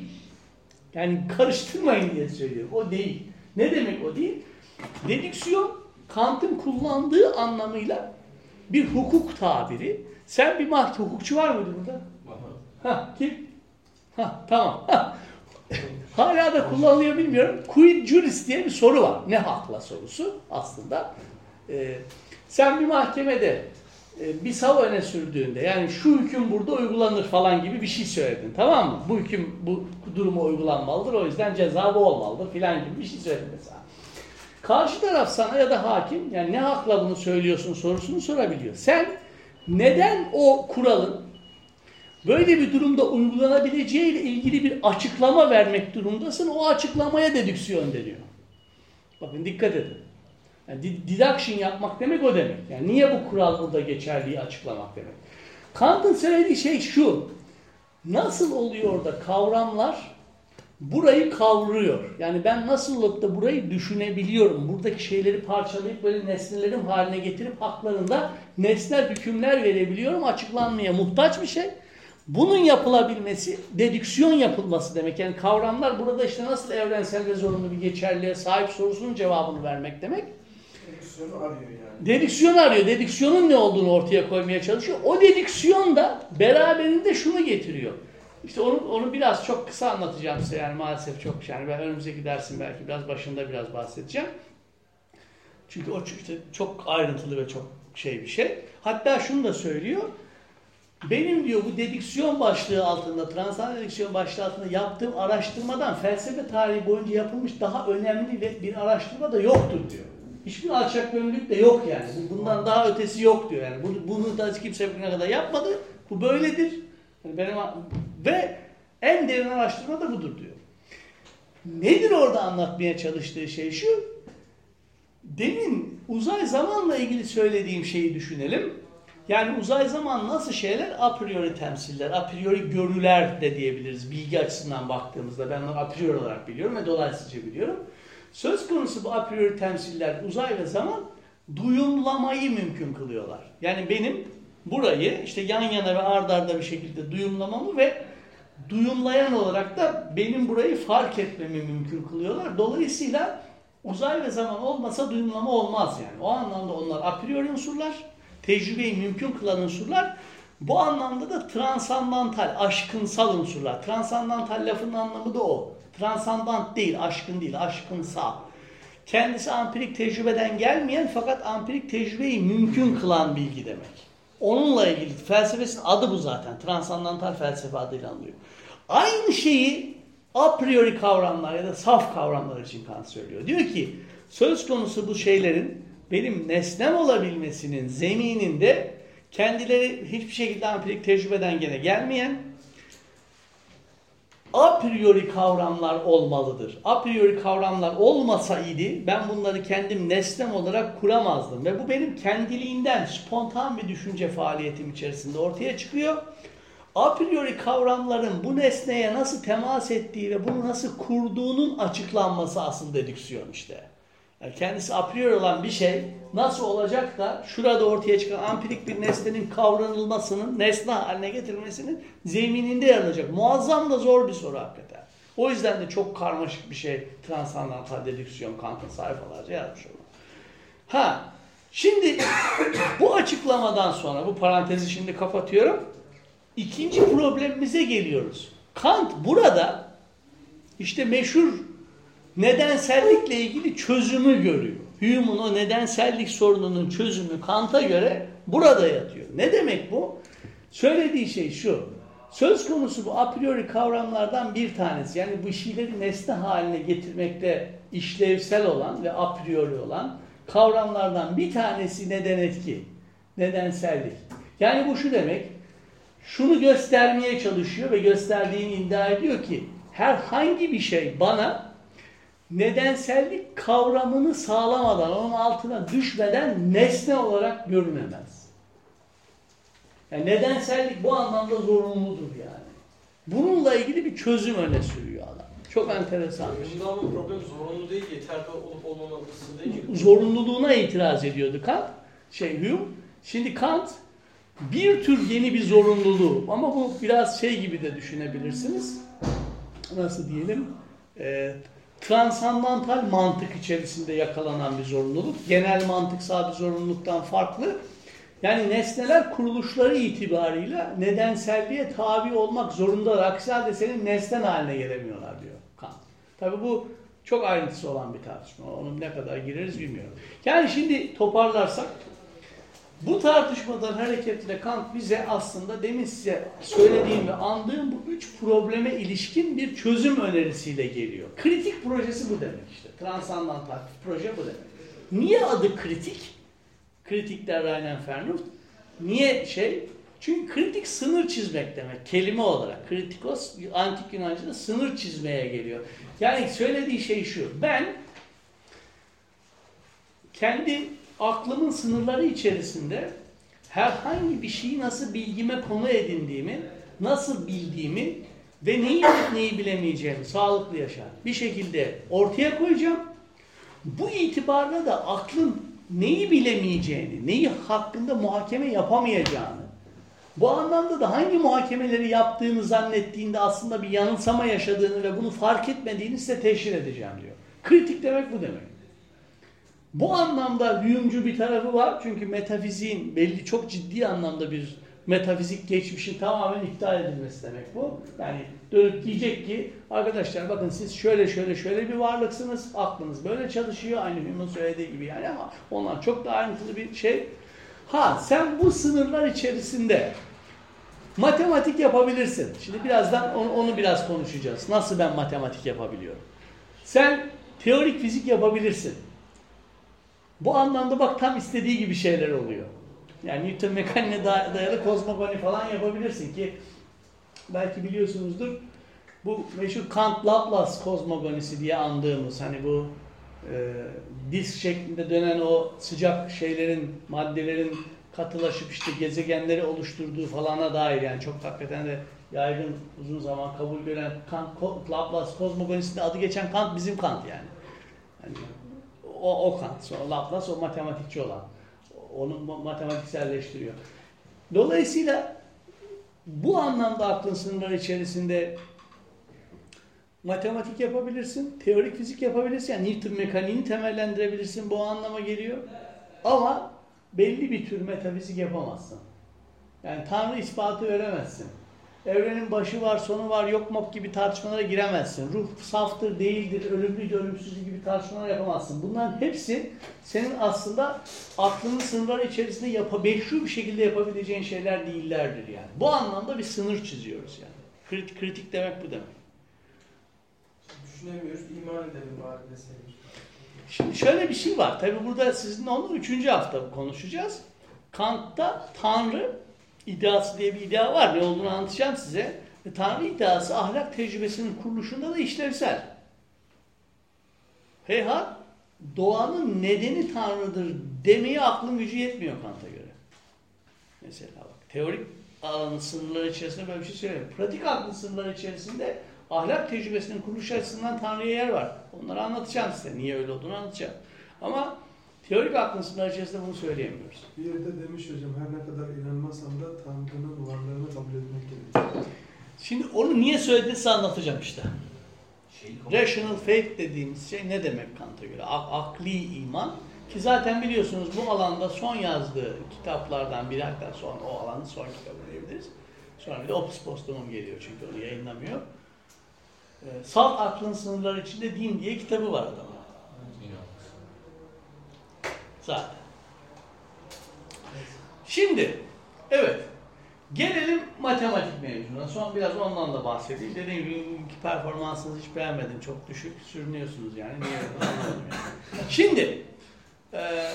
Yani karıştırmayın diye söylüyorum. O değil. Ne demek o değil? Dedüksiyon Kant'ın kullandığı anlamıyla bir hukuk tabiri. Sen bir mahkeme hukukçu var mıydı burada? Ha kim? Ha tamam. Ha. Hala da kullanılıyor bilmiyorum. Quid juris diye bir soru var. Ne hakla sorusu aslında. Ee, sen bir mahkemede e, bir sav öne sürdüğünde yani şu hüküm burada uygulanır falan gibi bir şey söyledin tamam mı? Bu hüküm bu duruma uygulanmalıdır o yüzden ceza bu olmalıdır filan gibi bir şey söyledin mesela. Karşı taraf sana ya da hakim yani ne hakla bunu söylüyorsun sorusunu sorabiliyor. Sen neden o kuralın böyle bir durumda uygulanabileceği ile ilgili bir açıklama vermek durumundasın. O açıklamaya dedüksiyon deniyor. Bakın dikkat edin. Yani deduction yapmak demek o demek. Yani niye bu kural burada geçerliği açıklamak demek. Kant'ın söylediği şey şu. Nasıl oluyor da kavramlar burayı kavruyor. Yani ben nasıl olup da burayı düşünebiliyorum. Buradaki şeyleri parçalayıp böyle nesnelerim haline getirip haklarında nesnel hükümler verebiliyorum. Açıklanmaya muhtaç bir şey. Bunun yapılabilmesi dedüksiyon yapılması demek. Yani kavramlar burada işte nasıl evrensel ve zorunlu bir geçerliğe sahip sorusunun cevabını vermek demek. Dedüksiyonu arıyor yani. Dedüksiyon arıyor. Dedüksiyonun ne olduğunu ortaya koymaya çalışıyor. O dedüksiyon da beraberinde şunu getiriyor. İşte onu, onu biraz çok kısa anlatacağım size yani maalesef çok yani ben önümüzdeki dersin belki biraz başında biraz bahsedeceğim. Çünkü o işte çok ayrıntılı ve çok şey bir şey. Hatta şunu da söylüyor. Benim diyor bu dedüksiyon başlığı altında, transan dedüksiyon başlığı altında yaptığım araştırmadan felsefe tarihi boyunca yapılmış daha önemli bir araştırma da yoktur diyor. Hiçbir alçak gönüllülük de yok yani. Bu- Bundan daha ötesi yok diyor yani. Bunu, bunu da kimse bugüne kadar yapmadı. Bu böyledir. Yani benim ve en derin araştırma da budur diyor. Nedir orada anlatmaya çalıştığı şey şu? Demin uzay zamanla ilgili söylediğim şeyi düşünelim. Yani uzay zaman nasıl şeyler? A priori temsiller, a priori görüler de diyebiliriz bilgi açısından baktığımızda. Ben onu a priori olarak biliyorum ve dolayısıyla biliyorum. Söz konusu bu a priori temsiller uzay ve zaman duyumlamayı mümkün kılıyorlar. Yani benim burayı işte yan yana ve ard arda bir şekilde duyumlamamı ve duyumlayan olarak da benim burayı fark etmemi mümkün kılıyorlar. Dolayısıyla uzay ve zaman olmasa duyumlama olmaz yani. O anlamda onlar a priori unsurlar, tecrübeyi mümkün kılan unsurlar. Bu anlamda da transandantal, aşkınsal unsurlar. Transandantal lafının anlamı da o. Transandant değil, aşkın değil, aşkınsal. Kendisi ampirik tecrübeden gelmeyen fakat ampirik tecrübeyi mümkün kılan bilgi demek. Onunla ilgili felsefesinin adı bu zaten. Transandantal felsefe adıyla anılıyor. Aynı şeyi a priori kavramlar ya da saf kavramlar için Kant söylüyor. Diyor ki söz konusu bu şeylerin benim nesnem olabilmesinin zemininde kendileri hiçbir şekilde ampirik tecrübeden gene gelmeyen a priori kavramlar olmalıdır. A priori kavramlar olmasaydı ben bunları kendim nesnem olarak kuramazdım. Ve bu benim kendiliğinden spontan bir düşünce faaliyetim içerisinde ortaya çıkıyor. A priori kavramların bu nesneye nasıl temas ettiği ve bunu nasıl kurduğunun açıklanması aslında dedüksiyon işte. Yani kendisi a priori olan bir şey nasıl olacak da şurada ortaya çıkan ampirik bir nesnenin kavranılmasının, nesne haline getirilmesinin zemininde yer alacak. Muazzam da zor bir soru hakikaten. O yüzden de çok karmaşık bir şey transandantal dedüksiyon Kant'ın sayfalarca yazmış onu. Ha, şimdi bu açıklamadan sonra bu parantezi şimdi kapatıyorum. İkinci problemimize geliyoruz. Kant burada işte meşhur nedensellikle ilgili çözümü görüyor. Hume'un o nedensellik sorununun çözümü Kant'a göre burada yatıyor. Ne demek bu? Söylediği şey şu. Söz konusu bu a priori kavramlardan bir tanesi. Yani bu şeyleri nesne haline getirmekte işlevsel olan ve a priori olan kavramlardan bir tanesi neden etki. Nedensellik. Yani bu şu demek. Şunu göstermeye çalışıyor ve gösterdiğini iddia ediyor ki herhangi bir şey bana nedensellik kavramını sağlamadan, onun altına düşmeden nesne olarak görünemez. Yani nedensellik bu anlamda zorunludur yani. Bununla ilgili bir çözüm öne sürüyor adam. Çok enteresan. bir şey. Ama problem zorunlu değil, yeterli olup olmaması değil. Zorunluluğuna itiraz ediyordu Kant. Şey Hume. Şimdi Kant bir tür yeni bir zorunluluğu ama bu biraz şey gibi de düşünebilirsiniz. Nasıl diyelim? Ee, transandantal mantık içerisinde yakalanan bir zorunluluk. Genel mantıksal bir zorunluluktan farklı. Yani nesneler kuruluşları itibarıyla nedenselliğe tabi olmak zorundalar. Aksi halde senin nesnen haline gelemiyorlar diyor Kant. Tabii bu çok ayrıntısı olan bir tartışma. Onun ne kadar gireriz bilmiyorum. Yani şimdi toparlarsak bu tartışmadan hareketle Kant bize aslında demin size söylediğim ve andığım bu üç probleme ilişkin bir çözüm önerisiyle geliyor. Kritik projesi bu demek işte. Transandantal proje bu demek. Niye adı kritik? Kritik der Reinen Fernunft. Niye şey? Çünkü kritik sınır çizmek demek kelime olarak. Kritikos antik Yunanca'da sınır çizmeye geliyor. Yani söylediği şey şu. Ben kendi aklımın sınırları içerisinde herhangi bir şeyi nasıl bilgime konu edindiğimi, nasıl bildiğimi ve neyi bilip neyi bilemeyeceğimi sağlıklı yaşar bir şekilde ortaya koyacağım. Bu itibarla da aklın neyi bilemeyeceğini, neyi hakkında muhakeme yapamayacağını, bu anlamda da hangi muhakemeleri yaptığını zannettiğinde aslında bir yanılsama yaşadığını ve bunu fark etmediğini size teşhir edeceğim diyor. Kritik demek bu demek. Bu anlamda hüyumcu bir tarafı var. Çünkü metafiziğin belli çok ciddi anlamda bir metafizik geçmişin tamamen iptal edilmesi demek bu. Yani dönüp diyecek ki arkadaşlar bakın siz şöyle şöyle şöyle bir varlıksınız. Aklınız böyle çalışıyor. Aynı Hume'un söylediği gibi yani ama onlar çok daha ayrıntılı bir şey. Ha sen bu sınırlar içerisinde matematik yapabilirsin. Şimdi birazdan onu, onu biraz konuşacağız. Nasıl ben matematik yapabiliyorum? Sen teorik fizik yapabilirsin. Bu anlamda bak tam istediği gibi şeyler oluyor. Yani Newton mekaniğine dayalı kozmogoni falan yapabilirsin ki belki biliyorsunuzdur bu meşhur Kant-Laplace kozmogonisi diye andığımız hani bu e, disk şeklinde dönen o sıcak şeylerin, maddelerin katılaşıp işte gezegenleri oluşturduğu falana dair yani çok hakikaten de yaygın uzun zaman kabul gören Kant, Laplace kozmogonisinde adı geçen Kant bizim Kant yani. yani o, o Kant. Sonra Laplace o matematikçi olan. Onu matematikselleştiriyor. Dolayısıyla bu anlamda aklın sınırları içerisinde matematik yapabilirsin, teorik fizik yapabilirsin. Yani Newton mekaniğini temellendirebilirsin. Bu anlama geliyor. Ama belli bir tür metafizik yapamazsın. Yani Tanrı ispatı veremezsin. Evrenin başı var, sonu var, yok mok gibi tartışmalara giremezsin. Ruh saftır, değildir, ölümlüdür, ölümsüz gibi tartışmalar yapamazsın. Bunların hepsi senin aslında aklının sınırları içerisinde yapa, meşru bir şekilde yapabileceğin şeyler değillerdir yani. Bu anlamda bir sınır çiziyoruz yani. Kritik, kritik demek bu demek. Düşünemiyoruz, iman edelim bari deseydik. Şimdi şöyle bir şey var. Tabi burada sizinle onu üçüncü hafta konuşacağız. Kant'ta Tanrı iddiası diye bir iddia var. Ne olduğunu anlatacağım size. Ve Tanrı iddiası ahlak tecrübesinin kuruluşunda da işlevsel. Heyhat doğanın nedeni Tanrı'dır demeye aklın gücü yetmiyor Kant'a göre. Mesela bak teorik alanın sınırları içerisinde böyle bir şey söyleyeyim. Pratik aklın sınırları içerisinde ahlak tecrübesinin kuruluş açısından Tanrı'ya yer var. Onları anlatacağım size. Niye öyle olduğunu anlatacağım. Ama teorik aklın sınırları içerisinde bunu söyleyemiyoruz. Bir yerde demiş hocam her ne kadar inanmasam da Tanrı'nın varlığını kabul etmek gerekiyor. Şimdi onu niye söylediğinizi anlatacağım işte. Rational faith dediğimiz şey ne demek Kant'a göre? A- akli iman. Ki zaten biliyorsunuz bu alanda son yazdığı kitaplardan biri hatta son o alanın son kitabı diyebiliriz. Sonra bir de Opus Postumum geliyor çünkü onu yayınlamıyor. Ee, Salt aklın sınırları içinde din diye kitabı var adamın. Zaten. Şimdi, evet. Gelelim matematik mevzuna. Son biraz ondan da bahsedeyim. Dediğim gibi performansınızı hiç beğenmedim. Çok düşük sürünüyorsunuz yani. Niye yani. Şimdi, e,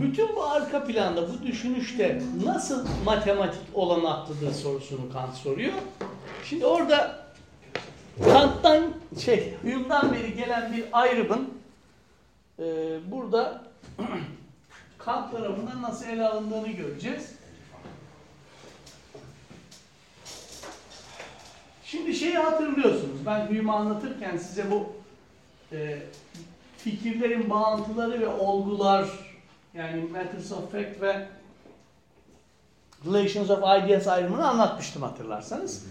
bütün bu arka planda, bu düşünüşte nasıl matematik olanaklıdır sorusunu Kant soruyor. Şimdi orada Kant'tan, şey, Hume'dan beri gelen bir ayrımın e, burada Kant tarafından nasıl ele alındığını göreceğiz. Şimdi şeyi hatırlıyorsunuz. Ben Hume'u anlatırken size bu e, fikirlerin bağıntıları ve olgular yani matters of fact ve relations of ideas ayrımını anlatmıştım hatırlarsanız.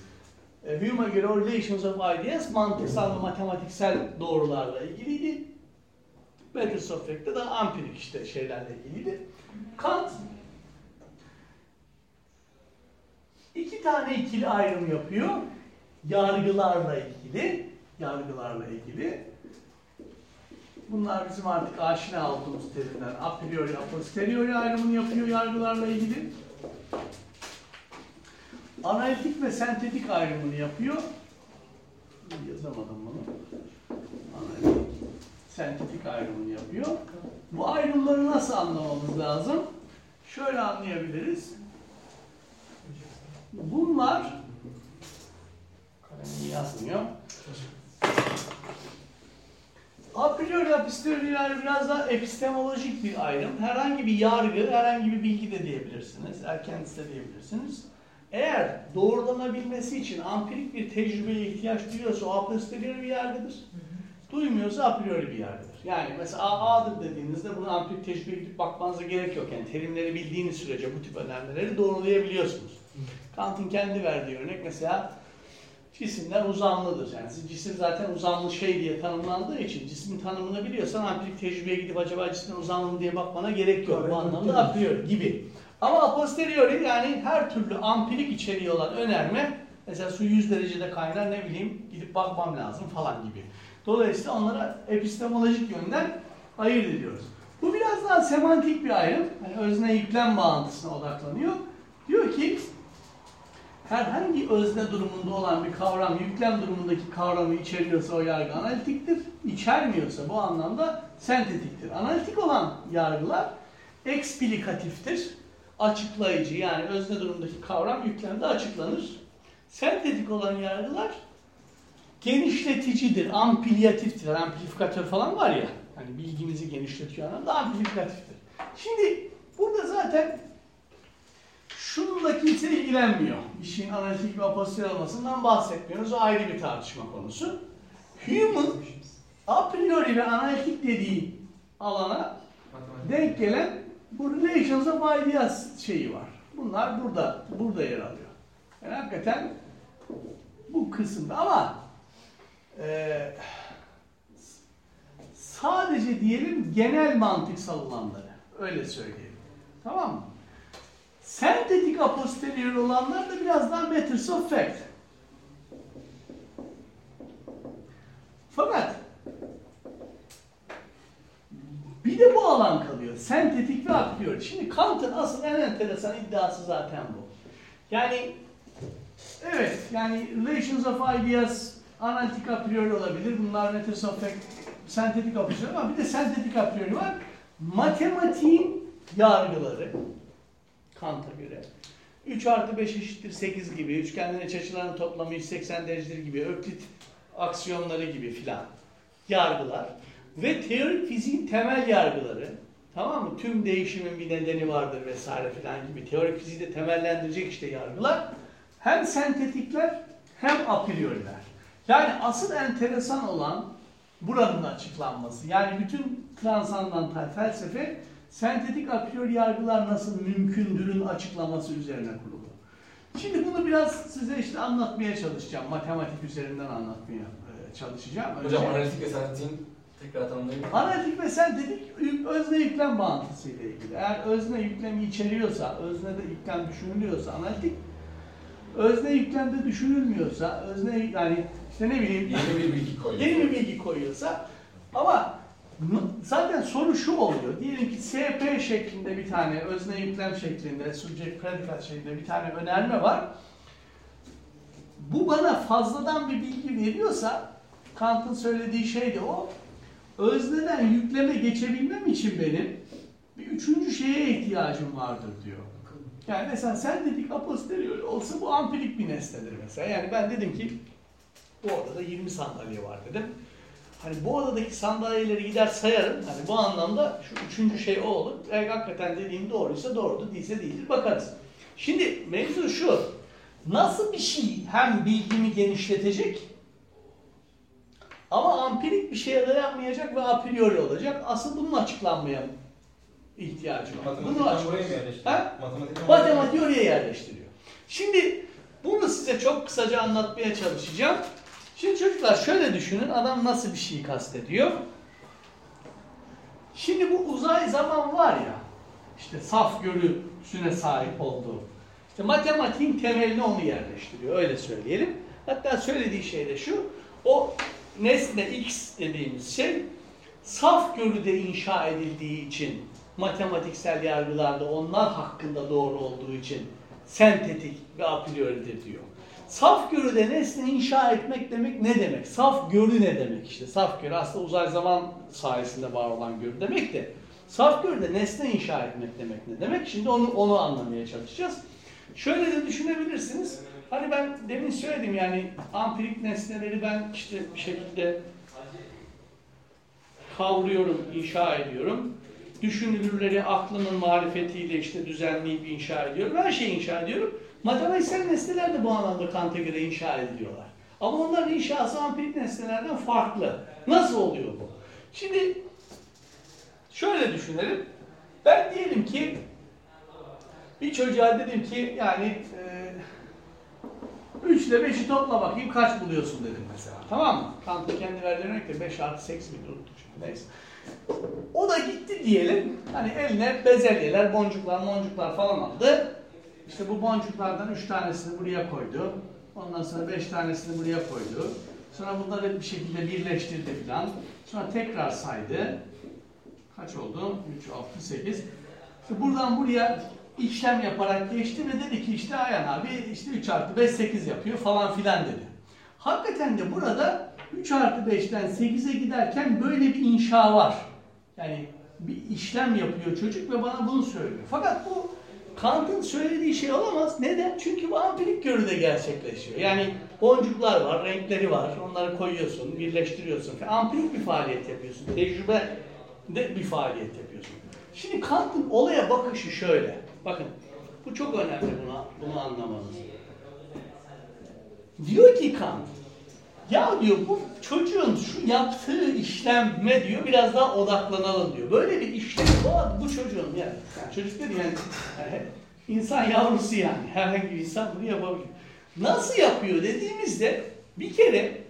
E, Hume'a göre o relations of ideas mantıksal ve matematiksel doğrularla ilgiliydi. Of fact'te de ampirik işte şeylerle ilgiliydi. Kant iki tane ikili ayrım yapıyor. Yargılarla ilgili. yargılarla ilgili. Bunlar bizim artık aşina olduğumuz terimler. A priori, a posteriori ayrımını yapıyor yargılarla ilgili. Analitik ve sentetik ayrımını yapıyor. Yazamadım bunu. Sentetik ayrımını yapıyor. Bu ayrımları nasıl anlamamız lazım? Şöyle anlayabiliriz. Bunlar yazmıyor. A priori yani biraz daha epistemolojik bir ayrım. Herhangi bir yargı, herhangi bir bilgi de diyebilirsiniz. Erkendisi de diyebilirsiniz. Eğer doğrulanabilmesi için ampirik bir tecrübeye ihtiyaç duyuyorsa o a posteriori bir yargıdır. Duymuyorsa a priori bir yargıdır. Yani mesela A A'dır dediğinizde buna ampirik tecrübeye gidip bakmanıza gerek yok. Yani terimleri bildiğiniz sürece bu tip önermeleri doğrulayabiliyorsunuz. Kant'ın kendi verdiği örnek mesela cisimler uzamlıdır. Yani siz cisim zaten uzamlı şey diye tanımlandığı için cismin tanımını biliyorsan ampirik tecrübeye gidip acaba cismin uzamlı mı diye bakmana gerek yok. Bu anlamda a priori gibi. Ama a posteriori yani her türlü ampirik içeriği olan önerme mesela su 100 derecede kaynar ne bileyim gidip bakmam lazım falan gibi. Dolayısıyla onlara epistemolojik yönden ayırt ediyoruz. Bu biraz daha semantik bir ayrım. Yani özne yüklem bağıntısına odaklanıyor. Diyor ki herhangi özne durumunda olan bir kavram yüklem durumundaki kavramı içeriyorsa o yargı analitiktir. İçermiyorsa bu anlamda sentetiktir. Analitik olan yargılar eksplikatiftir. Açıklayıcı yani özne durumundaki kavram yüklemde açıklanır. Sentetik olan yargılar genişleticidir, ampliyatiftir. Amplifikatör falan var ya, hani bilgimizi genişletiyor anlamda amplifikatiftir. Şimdi burada zaten şununla kimse ilgilenmiyor. İşin analitik ve apostil olmasından bahsetmiyoruz. O ayrı bir tartışma konusu. Human a priori ve analitik dediği alana denk gelen bu relations of ideas şeyi var. Bunlar burada, burada yer alıyor. Yani hakikaten bu kısımda ama e, sadece diyelim genel mantık savulanları. Öyle söyleyelim. Tamam mı? Sentetik a olanlar da biraz daha matters of fact. Fakat bir de bu alan kalıyor. Sentetik ve a priori. Şimdi Kant'ın asıl en enteresan iddiası zaten bu. Yani evet yani relations of ideas analitik a priori olabilir. Bunlar fact, sentetik a priori ama bir de sentetik a priori var. Matematiğin yargıları Kant'a göre 3 artı 5 eşittir 8 gibi, üçgenlerin iç açılarının toplamı 180 derecedir gibi, öklit aksiyonları gibi filan yargılar ve teorik fiziğin temel yargıları tamam mı? Tüm değişimin bir nedeni vardır vesaire filan gibi teorik fiziği de temellendirecek işte yargılar hem sentetikler hem a. Yani asıl enteresan olan buranın açıklanması. Yani bütün transandantal felsefe sentetik a priori yargılar nasıl mümkündürün açıklaması üzerine kurulu. Şimdi bunu biraz size işte anlatmaya çalışacağım. Matematik üzerinden anlatmaya e, çalışacağım. Hocam Önce- analitik ve sentetin tekrar tanımlayayım. Analitik ve sentetik özne yüklem bağıntısı ile ilgili. Eğer özne yüklemi içeriyorsa, öznede yüklem düşünülüyorsa analitik, özne yüklemde düşünülmüyorsa, özne yani işte ne bileyim Yeni bir bilgi koyuyor. yeni bir bilgi koyuyorsa ama zaten soru şu oluyor. Diyelim ki SP şeklinde bir tane özne yüklem şeklinde, subject predikat şeklinde bir tane önerme var. Bu bana fazladan bir bilgi veriyorsa Kant'ın söylediği şey de o. Özneden yükleme geçebilmem için benim bir üçüncü şeye ihtiyacım vardır diyor. Yani mesela sen dedik a posteriori olsa bu ampirik bir nesnedir mesela. Yani ben dedim ki bu odada 20 sandalye var dedim. Hani bu odadaki sandalyeleri gider sayarım. Hani bu anlamda şu üçüncü şey o olur. Eğer hakikaten dediğim doğruysa doğrudur, değilse değildir bakarız. Şimdi mevzu şu. Nasıl bir şey hem bilgimi genişletecek ama ampirik bir şeye dayanmayacak ve a priori olacak. Asıl bunun açıklanmaya ihtiyacı var. Bunu Matematikten aç- buraya mı yerleştiriyor? Matematikten Matematiği oraya yerleştiriyor. Şimdi bunu size çok kısaca anlatmaya çalışacağım. Şimdi çocuklar şöyle düşünün adam nasıl bir şey kastediyor. Şimdi bu uzay zaman var ya işte saf görüsüne sahip olduğu. İşte matematiğin temeline onu yerleştiriyor öyle söyleyelim. Hatta söylediği şey de şu. O nesne X dediğimiz şey saf görüde inşa edildiği için matematiksel yargılarda onlar hakkında doğru olduğu için sentetik ve a prioridir diyor. Saf görüde nesne inşa etmek demek ne demek? Saf görü ne demek işte? Saf görü aslında uzay zaman sayesinde var olan görü demek de. Saf görüde nesne inşa etmek demek ne demek? Şimdi onu onu anlamaya çalışacağız. Şöyle de düşünebilirsiniz. Hani ben demin söyledim yani ampirik nesneleri ben işte bir şekilde kavruyorum, inşa ediyorum. Düşünülürleri aklımın marifetiyle işte düzenleyip inşa ediyorum. Her şeyi inşa ediyorum. Matematiksel nesneler de bu anlamda Kant'a göre inşa ediliyorlar. Ama onların inşası ampirik nesnelerden farklı. Nasıl oluyor bu? Şimdi şöyle düşünelim. Ben diyelim ki bir çocuğa dedim ki yani e, 3 ile 5'i topla bakayım kaç buluyorsun dedim mesela. Tamam mı? Kant'ın kendi verdiği örnek de 5 artı 8 mi unuttum şimdi neyse. O da gitti diyelim. Hani eline bezelyeler, boncuklar, moncuklar falan aldı. İşte bu boncuklardan 3 tanesini buraya koydu. Ondan sonra 5 tanesini buraya koydu. Sonra bunları bir şekilde birleştirdi falan. Sonra tekrar saydı. Kaç oldu? 3, 6, 8. İşte buradan buraya işlem yaparak geçti ve dedi ki işte Ayhan abi işte 3 artı 5 8 yapıyor falan filan dedi. Hakikaten de burada 3 artı 5'ten 8'e giderken böyle bir inşa var. Yani bir işlem yapıyor çocuk ve bana bunu söylüyor. Fakat bu Kant'ın söylediği şey olamaz. Neden? Çünkü bu ampirik görüde gerçekleşiyor. Yani boncuklar var, renkleri var. Onları koyuyorsun, birleştiriyorsun. Ampirik bir faaliyet yapıyorsun. Tecrübe de bir faaliyet yapıyorsun. Şimdi Kant'ın olaya bakışı şöyle. Bakın bu çok önemli buna, bunu anlamanız. Diyor ki Kant, ya diyor bu çocuğun şu yaptığı işleme diyor biraz daha odaklanalım diyor. Böyle bir işlem bu, bu çocuğun yani, çocuk dedi yani, yani insan yavrusu yani herhangi bir insan bunu yapabilir. Nasıl yapıyor dediğimizde bir kere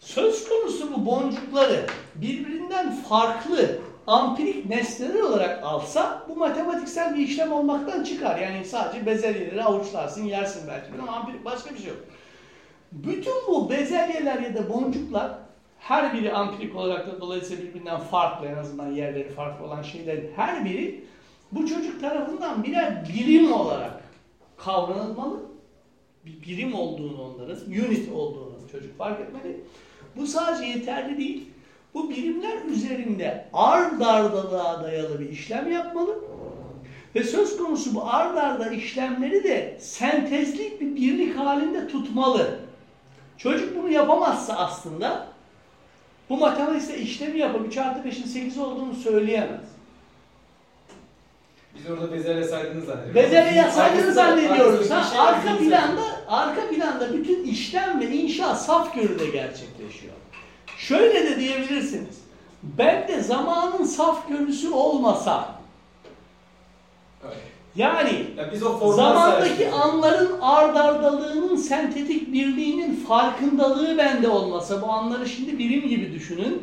söz konusu bu boncukları birbirinden farklı ampirik nesneler olarak alsa bu matematiksel bir işlem olmaktan çıkar. Yani sadece bezelyeleri avuçlarsın, yersin belki ama ampirik başka bir şey yok. Bütün bu bezelyeler ya da boncuklar her biri ampirik olarak da dolayısıyla birbirinden farklı en azından yerleri farklı olan şeylerin her biri bu çocuk tarafından birer birim olarak kavranılmalı. Bir birim olduğunu onların, unit olduğunu çocuk fark etmeli. Bu sadece yeterli değil. Bu birimler üzerinde ard ardalığa dayalı bir işlem yapmalı. Ve söz konusu bu ard arda işlemleri de sentezlik bir birlik halinde tutmalı. Çocuk bunu yapamazsa aslında bu matematiksel işlemi yapıp 3 artı 5'in 8 olduğunu söyleyemez. Biz orada bezelye saydığını zannediyoruz. Bezelye saydığını zannediyoruz. Ha, şey arka planda, arka planda bütün işlem ve inşa saf görüde gerçekleşiyor. Şöyle de diyebilirsiniz. Ben de zamanın saf görüsü olmasa, Evet. Yani Ya biz o zamandaki anların ardardalığının sentetik birliğinin farkındalığı bende olmasa, bu anları şimdi birim gibi düşünün.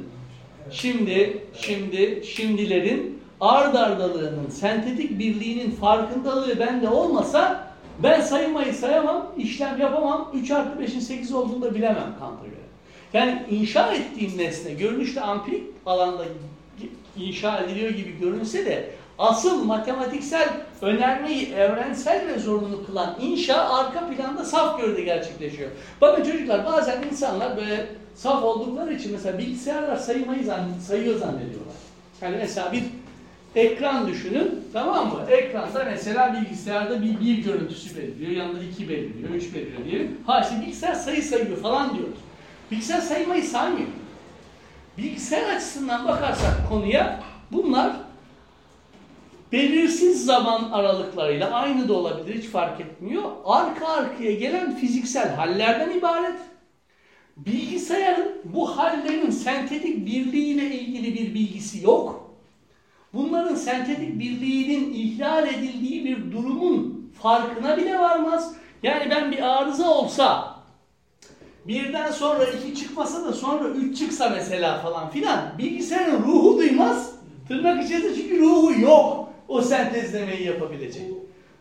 Şimdi, şimdi, şimdilerin ardardalığının, sentetik birliğinin farkındalığı bende olmasa ben saymayı sayamam, işlem yapamam, 3 artı 5'in 8 olduğunu da bilemem Kant'a göre. Yani inşa ettiğim nesne görünüşte ampirik alanda inşa ediliyor gibi görünse de asıl matematiksel önermeyi evrensel ve zorunlu kılan inşa arka planda saf görüde gerçekleşiyor. Bakın çocuklar bazen insanlar böyle saf oldukları için mesela bilgisayarlar saymayı zann sayıyor zannediyorlar. Yani mesela bir ekran düşünün tamam mı? Ekranda mesela bilgisayarda bir, bir görüntüsü belirliyor, yanında iki belirliyor, üç belirliyor diyelim. Ha işte bilgisayar sayı sayıyor falan diyoruz. Bilgisayar saymayı saymıyor. Bilgisayar açısından bakarsak konuya bunlar belirsiz zaman aralıklarıyla aynı da olabilir hiç fark etmiyor. Arka arkaya gelen fiziksel hallerden ibaret. Bilgisayarın bu hallerin sentetik birliğiyle ilgili bir bilgisi yok. Bunların sentetik birliğinin ihlal edildiği bir durumun farkına bile varmaz. Yani ben bir arıza olsa birden sonra iki çıkmasa da sonra üç çıksa mesela falan filan bilgisayarın ruhu duymaz. Tırnak içerisinde çünkü ruhu yok o sentezlemeyi yapabilecek.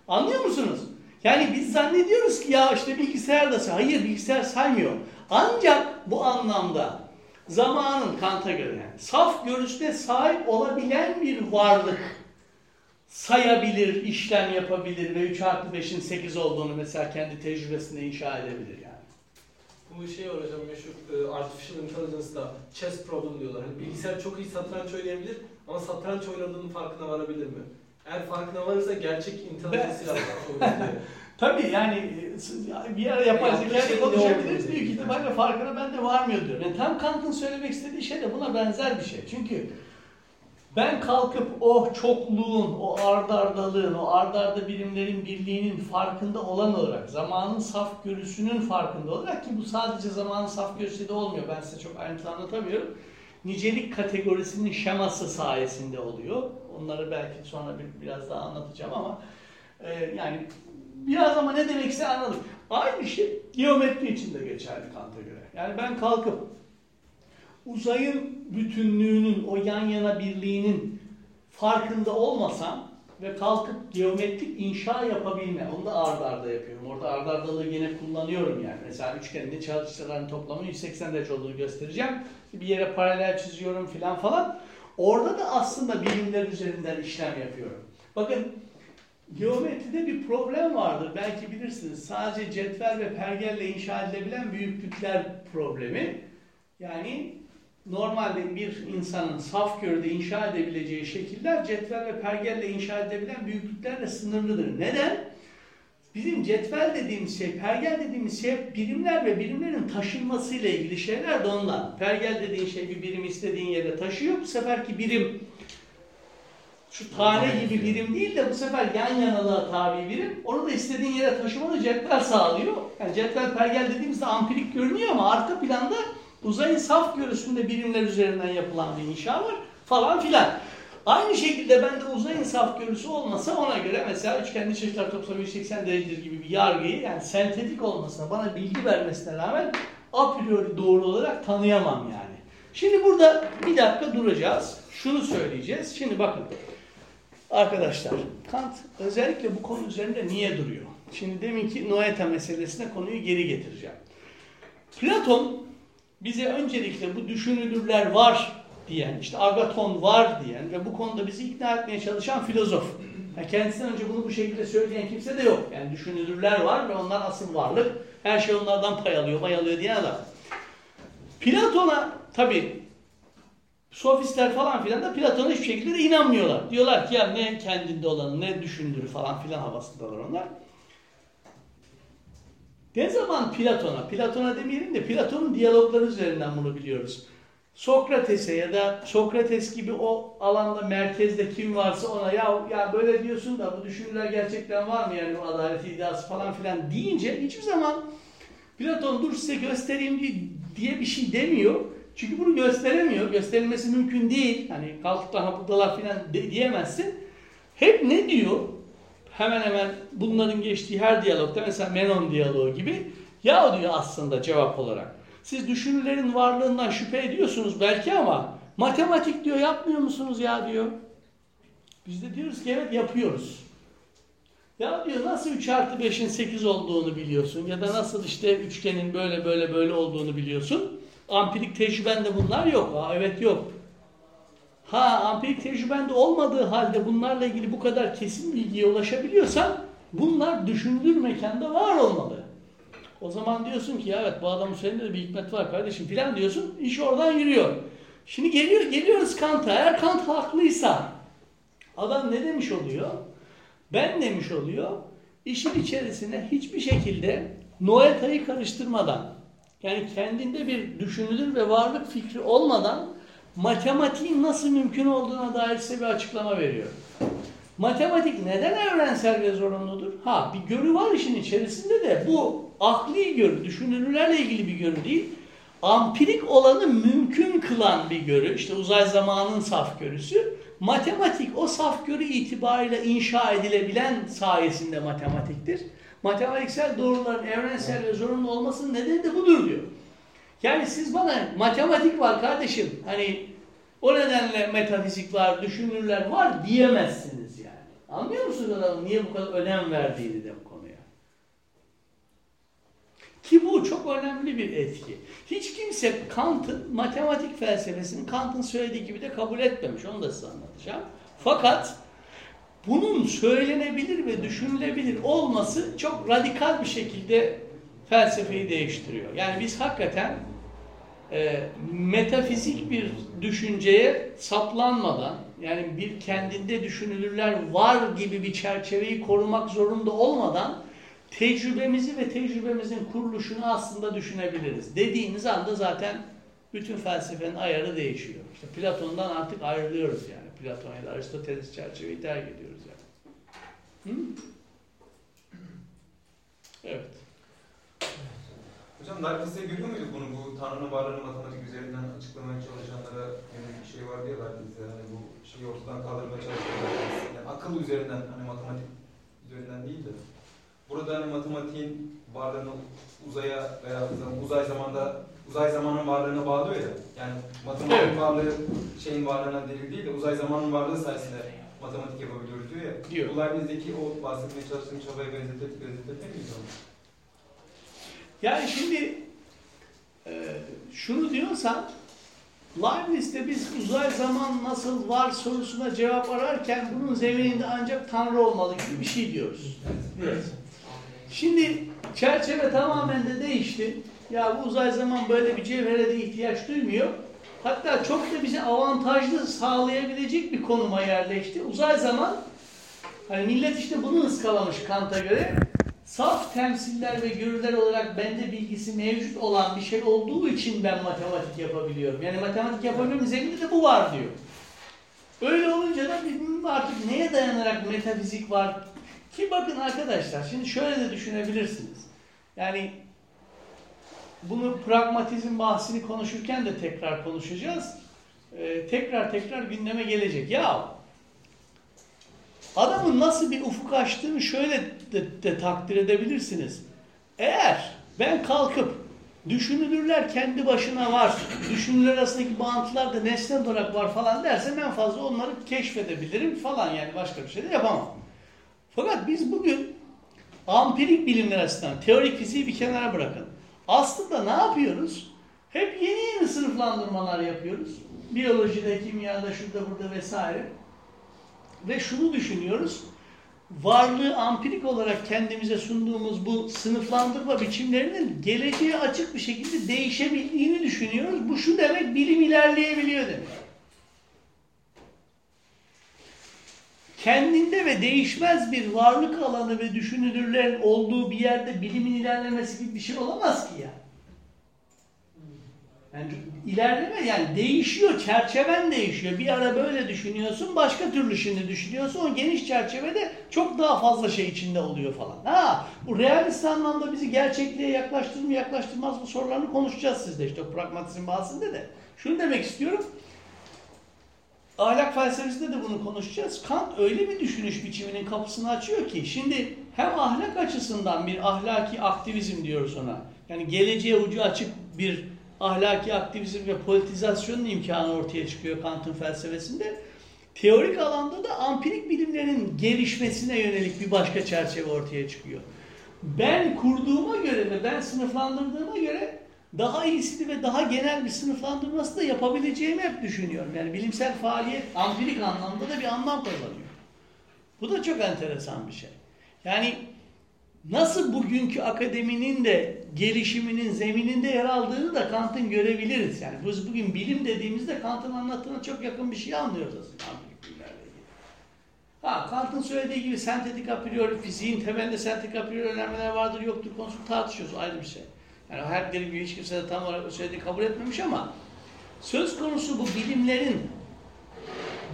Anlıyor musunuz? Yani biz zannediyoruz ki ya işte bilgisayar da hayır bilgisayar saymıyor. Ancak bu anlamda zamanın Kant'a göre yani saf görüşte sahip olabilen bir varlık sayabilir, işlem yapabilir ve 3 artı 5'in 8 olduğunu mesela kendi tecrübesinde inşa edebilir yani. Bu şey var hocam meşhur e, Artificial Intelligence'da chess problem diyorlar. Hani bilgisayar çok iyi satranç oynayabilir ama satranç oynadığının farkına varabilir mi? Eğer farkına varırsa gerçek intelligence oynayabilir. Tabii yani e, bir ara yapay Yaptığı zeka şey konuşabiliriz. Büyük dedi. ihtimalle farkına ben de varmıyor diyor. Yani tam Kant'ın söylemek istediği şey de buna benzer bir şey. Çünkü ben kalkıp o çokluğun, o ardardalığın, o ardarda birimlerin birliğinin farkında olan olarak, zamanın saf görüsünün farkında olarak ki bu sadece zamanın saf görüsü de olmuyor. Ben size çok ayrıntılı anlatamıyorum. Nicelik kategorisinin şeması sayesinde oluyor. Onları belki sonra bir, biraz daha anlatacağım ama e, yani biraz ama ne demekse anladık. Aynı şey geometri için de geçerli Kant'a göre. Yani ben kalkıp uzayın bütünlüğünün, o yan yana birliğinin farkında olmasam ve kalkıp geometrik inşa yapabilme, onu da ard arda yapıyorum. Orada ard ardalığı yine kullanıyorum yani. Mesela üçgenin çalıştıran toplamı 180 derece olduğunu göstereceğim. Bir yere paralel çiziyorum filan falan. Orada da aslında birimler üzerinden işlem yapıyorum. Bakın geometride bir problem vardır. Belki bilirsiniz. Sadece cetvel ve pergelle inşa edilebilen büyüklükler problemi. Yani normalde bir insanın saf görüde inşa edebileceği şekiller cetvel ve pergelle inşa edebilen büyüklüklerle sınırlıdır. Neden? Bizim cetvel dediğimiz şey, pergel dediğimiz şey birimler ve birimlerin taşınmasıyla ilgili şeyler de ondan. Pergel dediğin şey bir birim istediğin yere taşıyor. Bu seferki birim şu tane gibi birim değil de bu sefer yan yanalığa tabi birim. Onu da istediğin yere taşımanı cetvel sağlıyor. Yani cetvel pergel dediğimizde ampirik görünüyor ama arka planda uzayın saf görüsünde birimler üzerinden yapılan bir inşa var falan filan. Aynı şekilde bende uzayın saf görüsü olmasa ona göre mesela üçgenli çeşitler toplamı 180 derecedir gibi bir yargıyı yani sentetik olmasına bana bilgi vermesine rağmen a priori doğru olarak tanıyamam yani. Şimdi burada bir dakika duracağız. Şunu söyleyeceğiz. Şimdi bakın arkadaşlar Kant özellikle bu konu üzerinde niye duruyor? Şimdi deminki Noeta meselesine konuyu geri getireceğim. Platon bize öncelikle bu düşünülürler var diyen, işte Agaton var diyen ve bu konuda bizi ikna etmeye çalışan filozof. Yani kendisinden önce bunu bu şekilde söyleyen kimse de yok. Yani düşünülürler var ve onlar asıl varlık. Her şey onlardan pay alıyor, pay alıyor diyen adam. Platon'a tabi sofistler falan filan da Platon'a hiçbir şekilde de inanmıyorlar. Diyorlar ki ya ne kendinde olanı ne düşündürü falan filan havasındalar onlar. Ne zaman Platon'a, Platon'a demeyelim de Platon'un diyalogları üzerinden bunu biliyoruz. Sokrates'e ya da Sokrates gibi o alanda merkezde kim varsa ona ya ya böyle diyorsun da bu düşünürler gerçekten var mı yani bu adalet iddiası falan filan deyince hiçbir zaman Platon dur size göstereyim diye bir şey demiyor. Çünkü bunu gösteremiyor. Gösterilmesi mümkün değil. Hani kalkıp da buradalar filan diyemezsin. Hep ne diyor? Hemen hemen bunların geçtiği her diyalogda mesela Menon diyaloğu gibi ya diyor aslında cevap olarak. Siz düşünürlerin varlığından şüphe ediyorsunuz belki ama matematik diyor yapmıyor musunuz ya diyor. Biz de diyoruz ki evet yapıyoruz. Ya diyor nasıl 3 artı 5'in 8 olduğunu biliyorsun ya da nasıl işte üçgenin böyle böyle böyle olduğunu biliyorsun. Ampirik tecrübende bunlar yok. Ha evet yok. Ha ampirik tecrübende olmadığı halde bunlarla ilgili bu kadar kesin bilgiye ulaşabiliyorsan bunlar düşünülür mekanda var olmalı. O zaman diyorsun ki evet bu adamın üzerinde de bir hikmet var kardeşim filan diyorsun. iş oradan yürüyor. Şimdi geliyor, geliyoruz Kant'a. Eğer Kant haklıysa adam ne demiş oluyor? Ben demiş oluyor. İşin içerisine hiçbir şekilde Noeta'yı karıştırmadan yani kendinde bir düşünülür ve varlık fikri olmadan matematiğin nasıl mümkün olduğuna dair size bir açıklama veriyor. Matematik neden evrensel ve zorunludur? Ha bir görü var işin içerisinde de bu akli görü, düşünülürlerle ilgili bir görü değil. Ampirik olanı mümkün kılan bir görü. İşte uzay zamanın saf görüsü. Matematik o saf görü itibariyle inşa edilebilen sayesinde matematiktir. Matematiksel doğruların evrensel ve zorunlu olmasının nedeni de budur diyor. Yani siz bana matematik var kardeşim hani o nedenle metafizik var, düşünürler var diyemezsiniz yani. Anlıyor musunuz adamın niye bu kadar önem verdiğini de bu? Ki bu çok önemli bir etki. Hiç kimse Kant'ın matematik felsefesini Kant'ın söylediği gibi de kabul etmemiş. Onu da size anlatacağım. Fakat bunun söylenebilir ve düşünülebilir olması çok radikal bir şekilde felsefeyi değiştiriyor. Yani biz hakikaten e, metafizik bir düşünceye saplanmadan yani bir kendinde düşünülürler var gibi bir çerçeveyi korumak zorunda olmadan tecrübemizi ve tecrübemizin kuruluşunu aslında düşünebiliriz. Dediğiniz anda zaten bütün felsefenin ayarı değişiyor. İşte Platon'dan artık ayrılıyoruz yani. Platon ya da Aristoteles çerçeveyi terk ediyoruz yani. Hı? Evet. Hocam Leibniz'de görüyor muyduk bunu? Bu Tanrı'nın varlığını matematik üzerinden açıklamaya çalışanlara yönelik bir şey vardı ya Leibniz'de. Hani bu şeyi ortadan kaldırmaya çalışanlar. Yani akıl üzerinden hani matematik üzerinden değil de. Burada hani matematiğin varlığını uzaya veya uzay zamanda uzay zamanın varlığına bağlıyor ya. Yani matematik Evet. varlığı şeyin varlığına delil değil de uzay zamanın varlığı sayesinde matematik yapabiliyoruz diyor ya. Diyor. Bu Leibniz'deki o bahsetmeye çalıştığım çabaya benzetir, benzetebilir miyiz onu? Yani şimdi e, şunu diyorsan Leibniz'de biz uzay zaman nasıl var sorusuna cevap ararken bunun zemininde ancak Tanrı olmalı gibi bir şey diyoruz. Evet. Şimdi çerçeve tamamen de değişti. Ya bu uzay zaman böyle bir cevhere de ihtiyaç duymuyor. Hatta çok da bize avantajlı sağlayabilecek bir konuma yerleşti. Uzay zaman hani millet işte bunu ıskalamış Kant'a göre saf temsiller ve görüler olarak bende bilgisi mevcut olan bir şey olduğu için ben matematik yapabiliyorum. Yani matematik yapabiliyorum zeminde de bu var diyor. Öyle olunca da artık neye dayanarak metafizik var? Ki bakın arkadaşlar şimdi şöyle de düşünebilirsiniz. Yani bunu pragmatizm bahsini konuşurken de tekrar konuşacağız. Ee, tekrar tekrar gündeme gelecek. Ya adamın nasıl bir ufuk açtığını şöyle de, de takdir edebilirsiniz. Eğer ben kalkıp düşünülürler kendi başına var, düşünürler arasındaki bağıntılar da nesnel olarak var falan dersem en fazla onları keşfedebilirim falan yani başka bir şey de yapamam. Fakat biz bugün ampirik bilimler açısından teorik fiziği bir kenara bırakın. Aslında ne yapıyoruz? Hep yeni yeni sınıflandırmalar yapıyoruz. Biyolojide, kimyada, şurada, burada vesaire. Ve şunu düşünüyoruz. Varlığı ampirik olarak kendimize sunduğumuz bu sınıflandırma biçimlerinin geleceğe açık bir şekilde değişebildiğini düşünüyoruz. Bu şu demek bilim ilerleyebiliyor demek. Kendinde ve değişmez bir varlık alanı ve düşünülürlerin olduğu bir yerde bilimin ilerlemesi gibi bir şey olamaz ki ya. Yani ilerleme yani değişiyor, çerçeven değişiyor. Bir ara böyle düşünüyorsun, başka türlü şimdi düşünüyorsun. O geniş çerçevede çok daha fazla şey içinde oluyor falan. Ha, bu realist anlamda bizi gerçekliğe yaklaştırır mı, yaklaştırmaz mı sorularını konuşacağız sizde işte pragmatizm bahsinde de. Şunu demek istiyorum. Ahlak felsefesinde de bunu konuşacağız. Kant öyle bir düşünüş biçiminin kapısını açıyor ki şimdi hem ahlak açısından bir ahlaki aktivizm diyoruz ona. Yani geleceğe ucu açık bir ahlaki aktivizm ve politizasyonun imkanı ortaya çıkıyor Kant'ın felsefesinde. Teorik alanda da ampirik bilimlerin gelişmesine yönelik bir başka çerçeve ortaya çıkıyor. Ben kurduğuma göre ve ben sınıflandırdığıma göre daha iyisini ve daha genel bir sınıflandırması da yapabileceğimi hep düşünüyorum. Yani bilimsel faaliyet ampirik anlamda da bir anlam kazanıyor. Bu da çok enteresan bir şey. Yani nasıl bugünkü akademinin de gelişiminin zemininde yer aldığını da Kant'ın görebiliriz. Yani biz bugün bilim dediğimizde Kant'ın anlattığına çok yakın bir şey anlıyoruz aslında ampirik bilimlerle ilgili. Ha, Kant'ın söylediği gibi sentetik a priori, fiziğin temelinde sentetik a priori önermeler vardır yoktur konusunu tartışıyoruz ayrı bir şey. Yani her dediğim gibi hiç kimse de tam olarak söylediğini kabul etmemiş ama söz konusu bu bilimlerin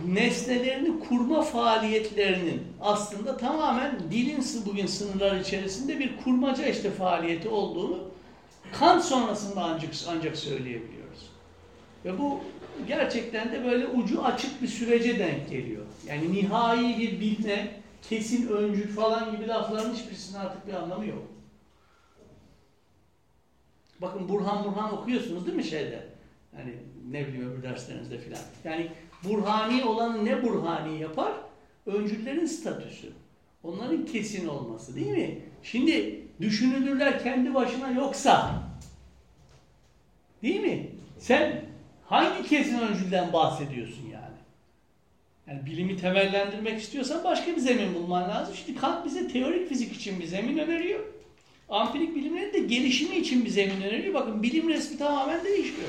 nesnelerini kurma faaliyetlerinin aslında tamamen dilin bugün sınırlar içerisinde bir kurmaca işte faaliyeti olduğunu Kant sonrasında ancak ancak söyleyebiliyoruz. Ve bu gerçekten de böyle ucu açık bir sürece denk geliyor. Yani nihai bir bilme, kesin öncül falan gibi lafların hiçbirisinin artık bir anlamı yok. Bakın Burhan Burhan okuyorsunuz değil mi şeyde? Hani ne bileyim öbür derslerinizde filan. Yani burhani olanı ne burhani yapar? Öncüllerin statüsü. Onların kesin olması değil mi? Şimdi düşünülürler kendi başına yoksa değil mi? Sen hangi kesin öncülden bahsediyorsun yani? Yani bilimi temellendirmek istiyorsan başka bir zemin bulman lazım. Şimdi Kant bize teorik fizik için bir zemin öneriyor. Ampirik bilimlerin de gelişimi için bir zemin öneriyor. Bakın bilim resmi tamamen değişiyor.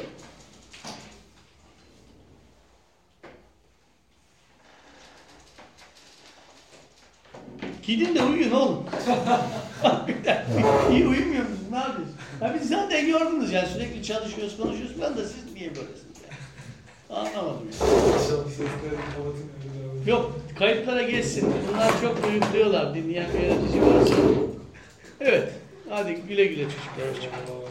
Gidin de uyuyun oğlum. İyi uyumuyor musunuz? Ne yapıyorsunuz? Ya biz zaten gördünüz yani sürekli çalışıyoruz, konuşuyoruz. Ben de siz niye böylesiniz yani? Anlamadım yani. Yok, kayıtlara geçsin. Bunlar çok uyukluyorlar. Dinleyen bir yönetici varsa. Evet, hadi güle güle çocuklar. Hoşçakalın.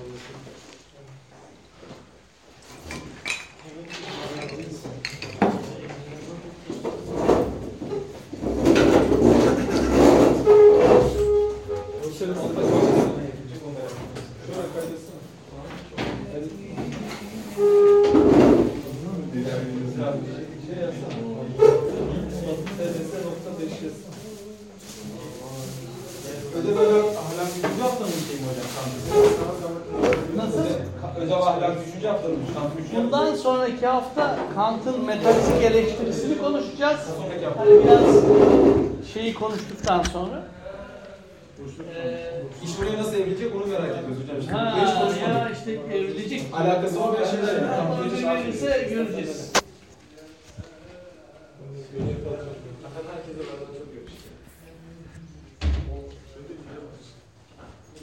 O Nasıl? Özel ahlak düşünce haftanın Kant üçüncü Bundan sonraki hafta Kant'ın metafizik eleştirisini konuşacağız. Hani biraz şeyi konuştuktan sonra. Ee, İş buraya nasıl evrilecek onu merak ediyoruz hocam. Şimdi ha, hiç konuşmadık. ya işte evrilecek. Alakası olmayan şeyler mi? Tam Onu bir şey göreceğiz. Herkese.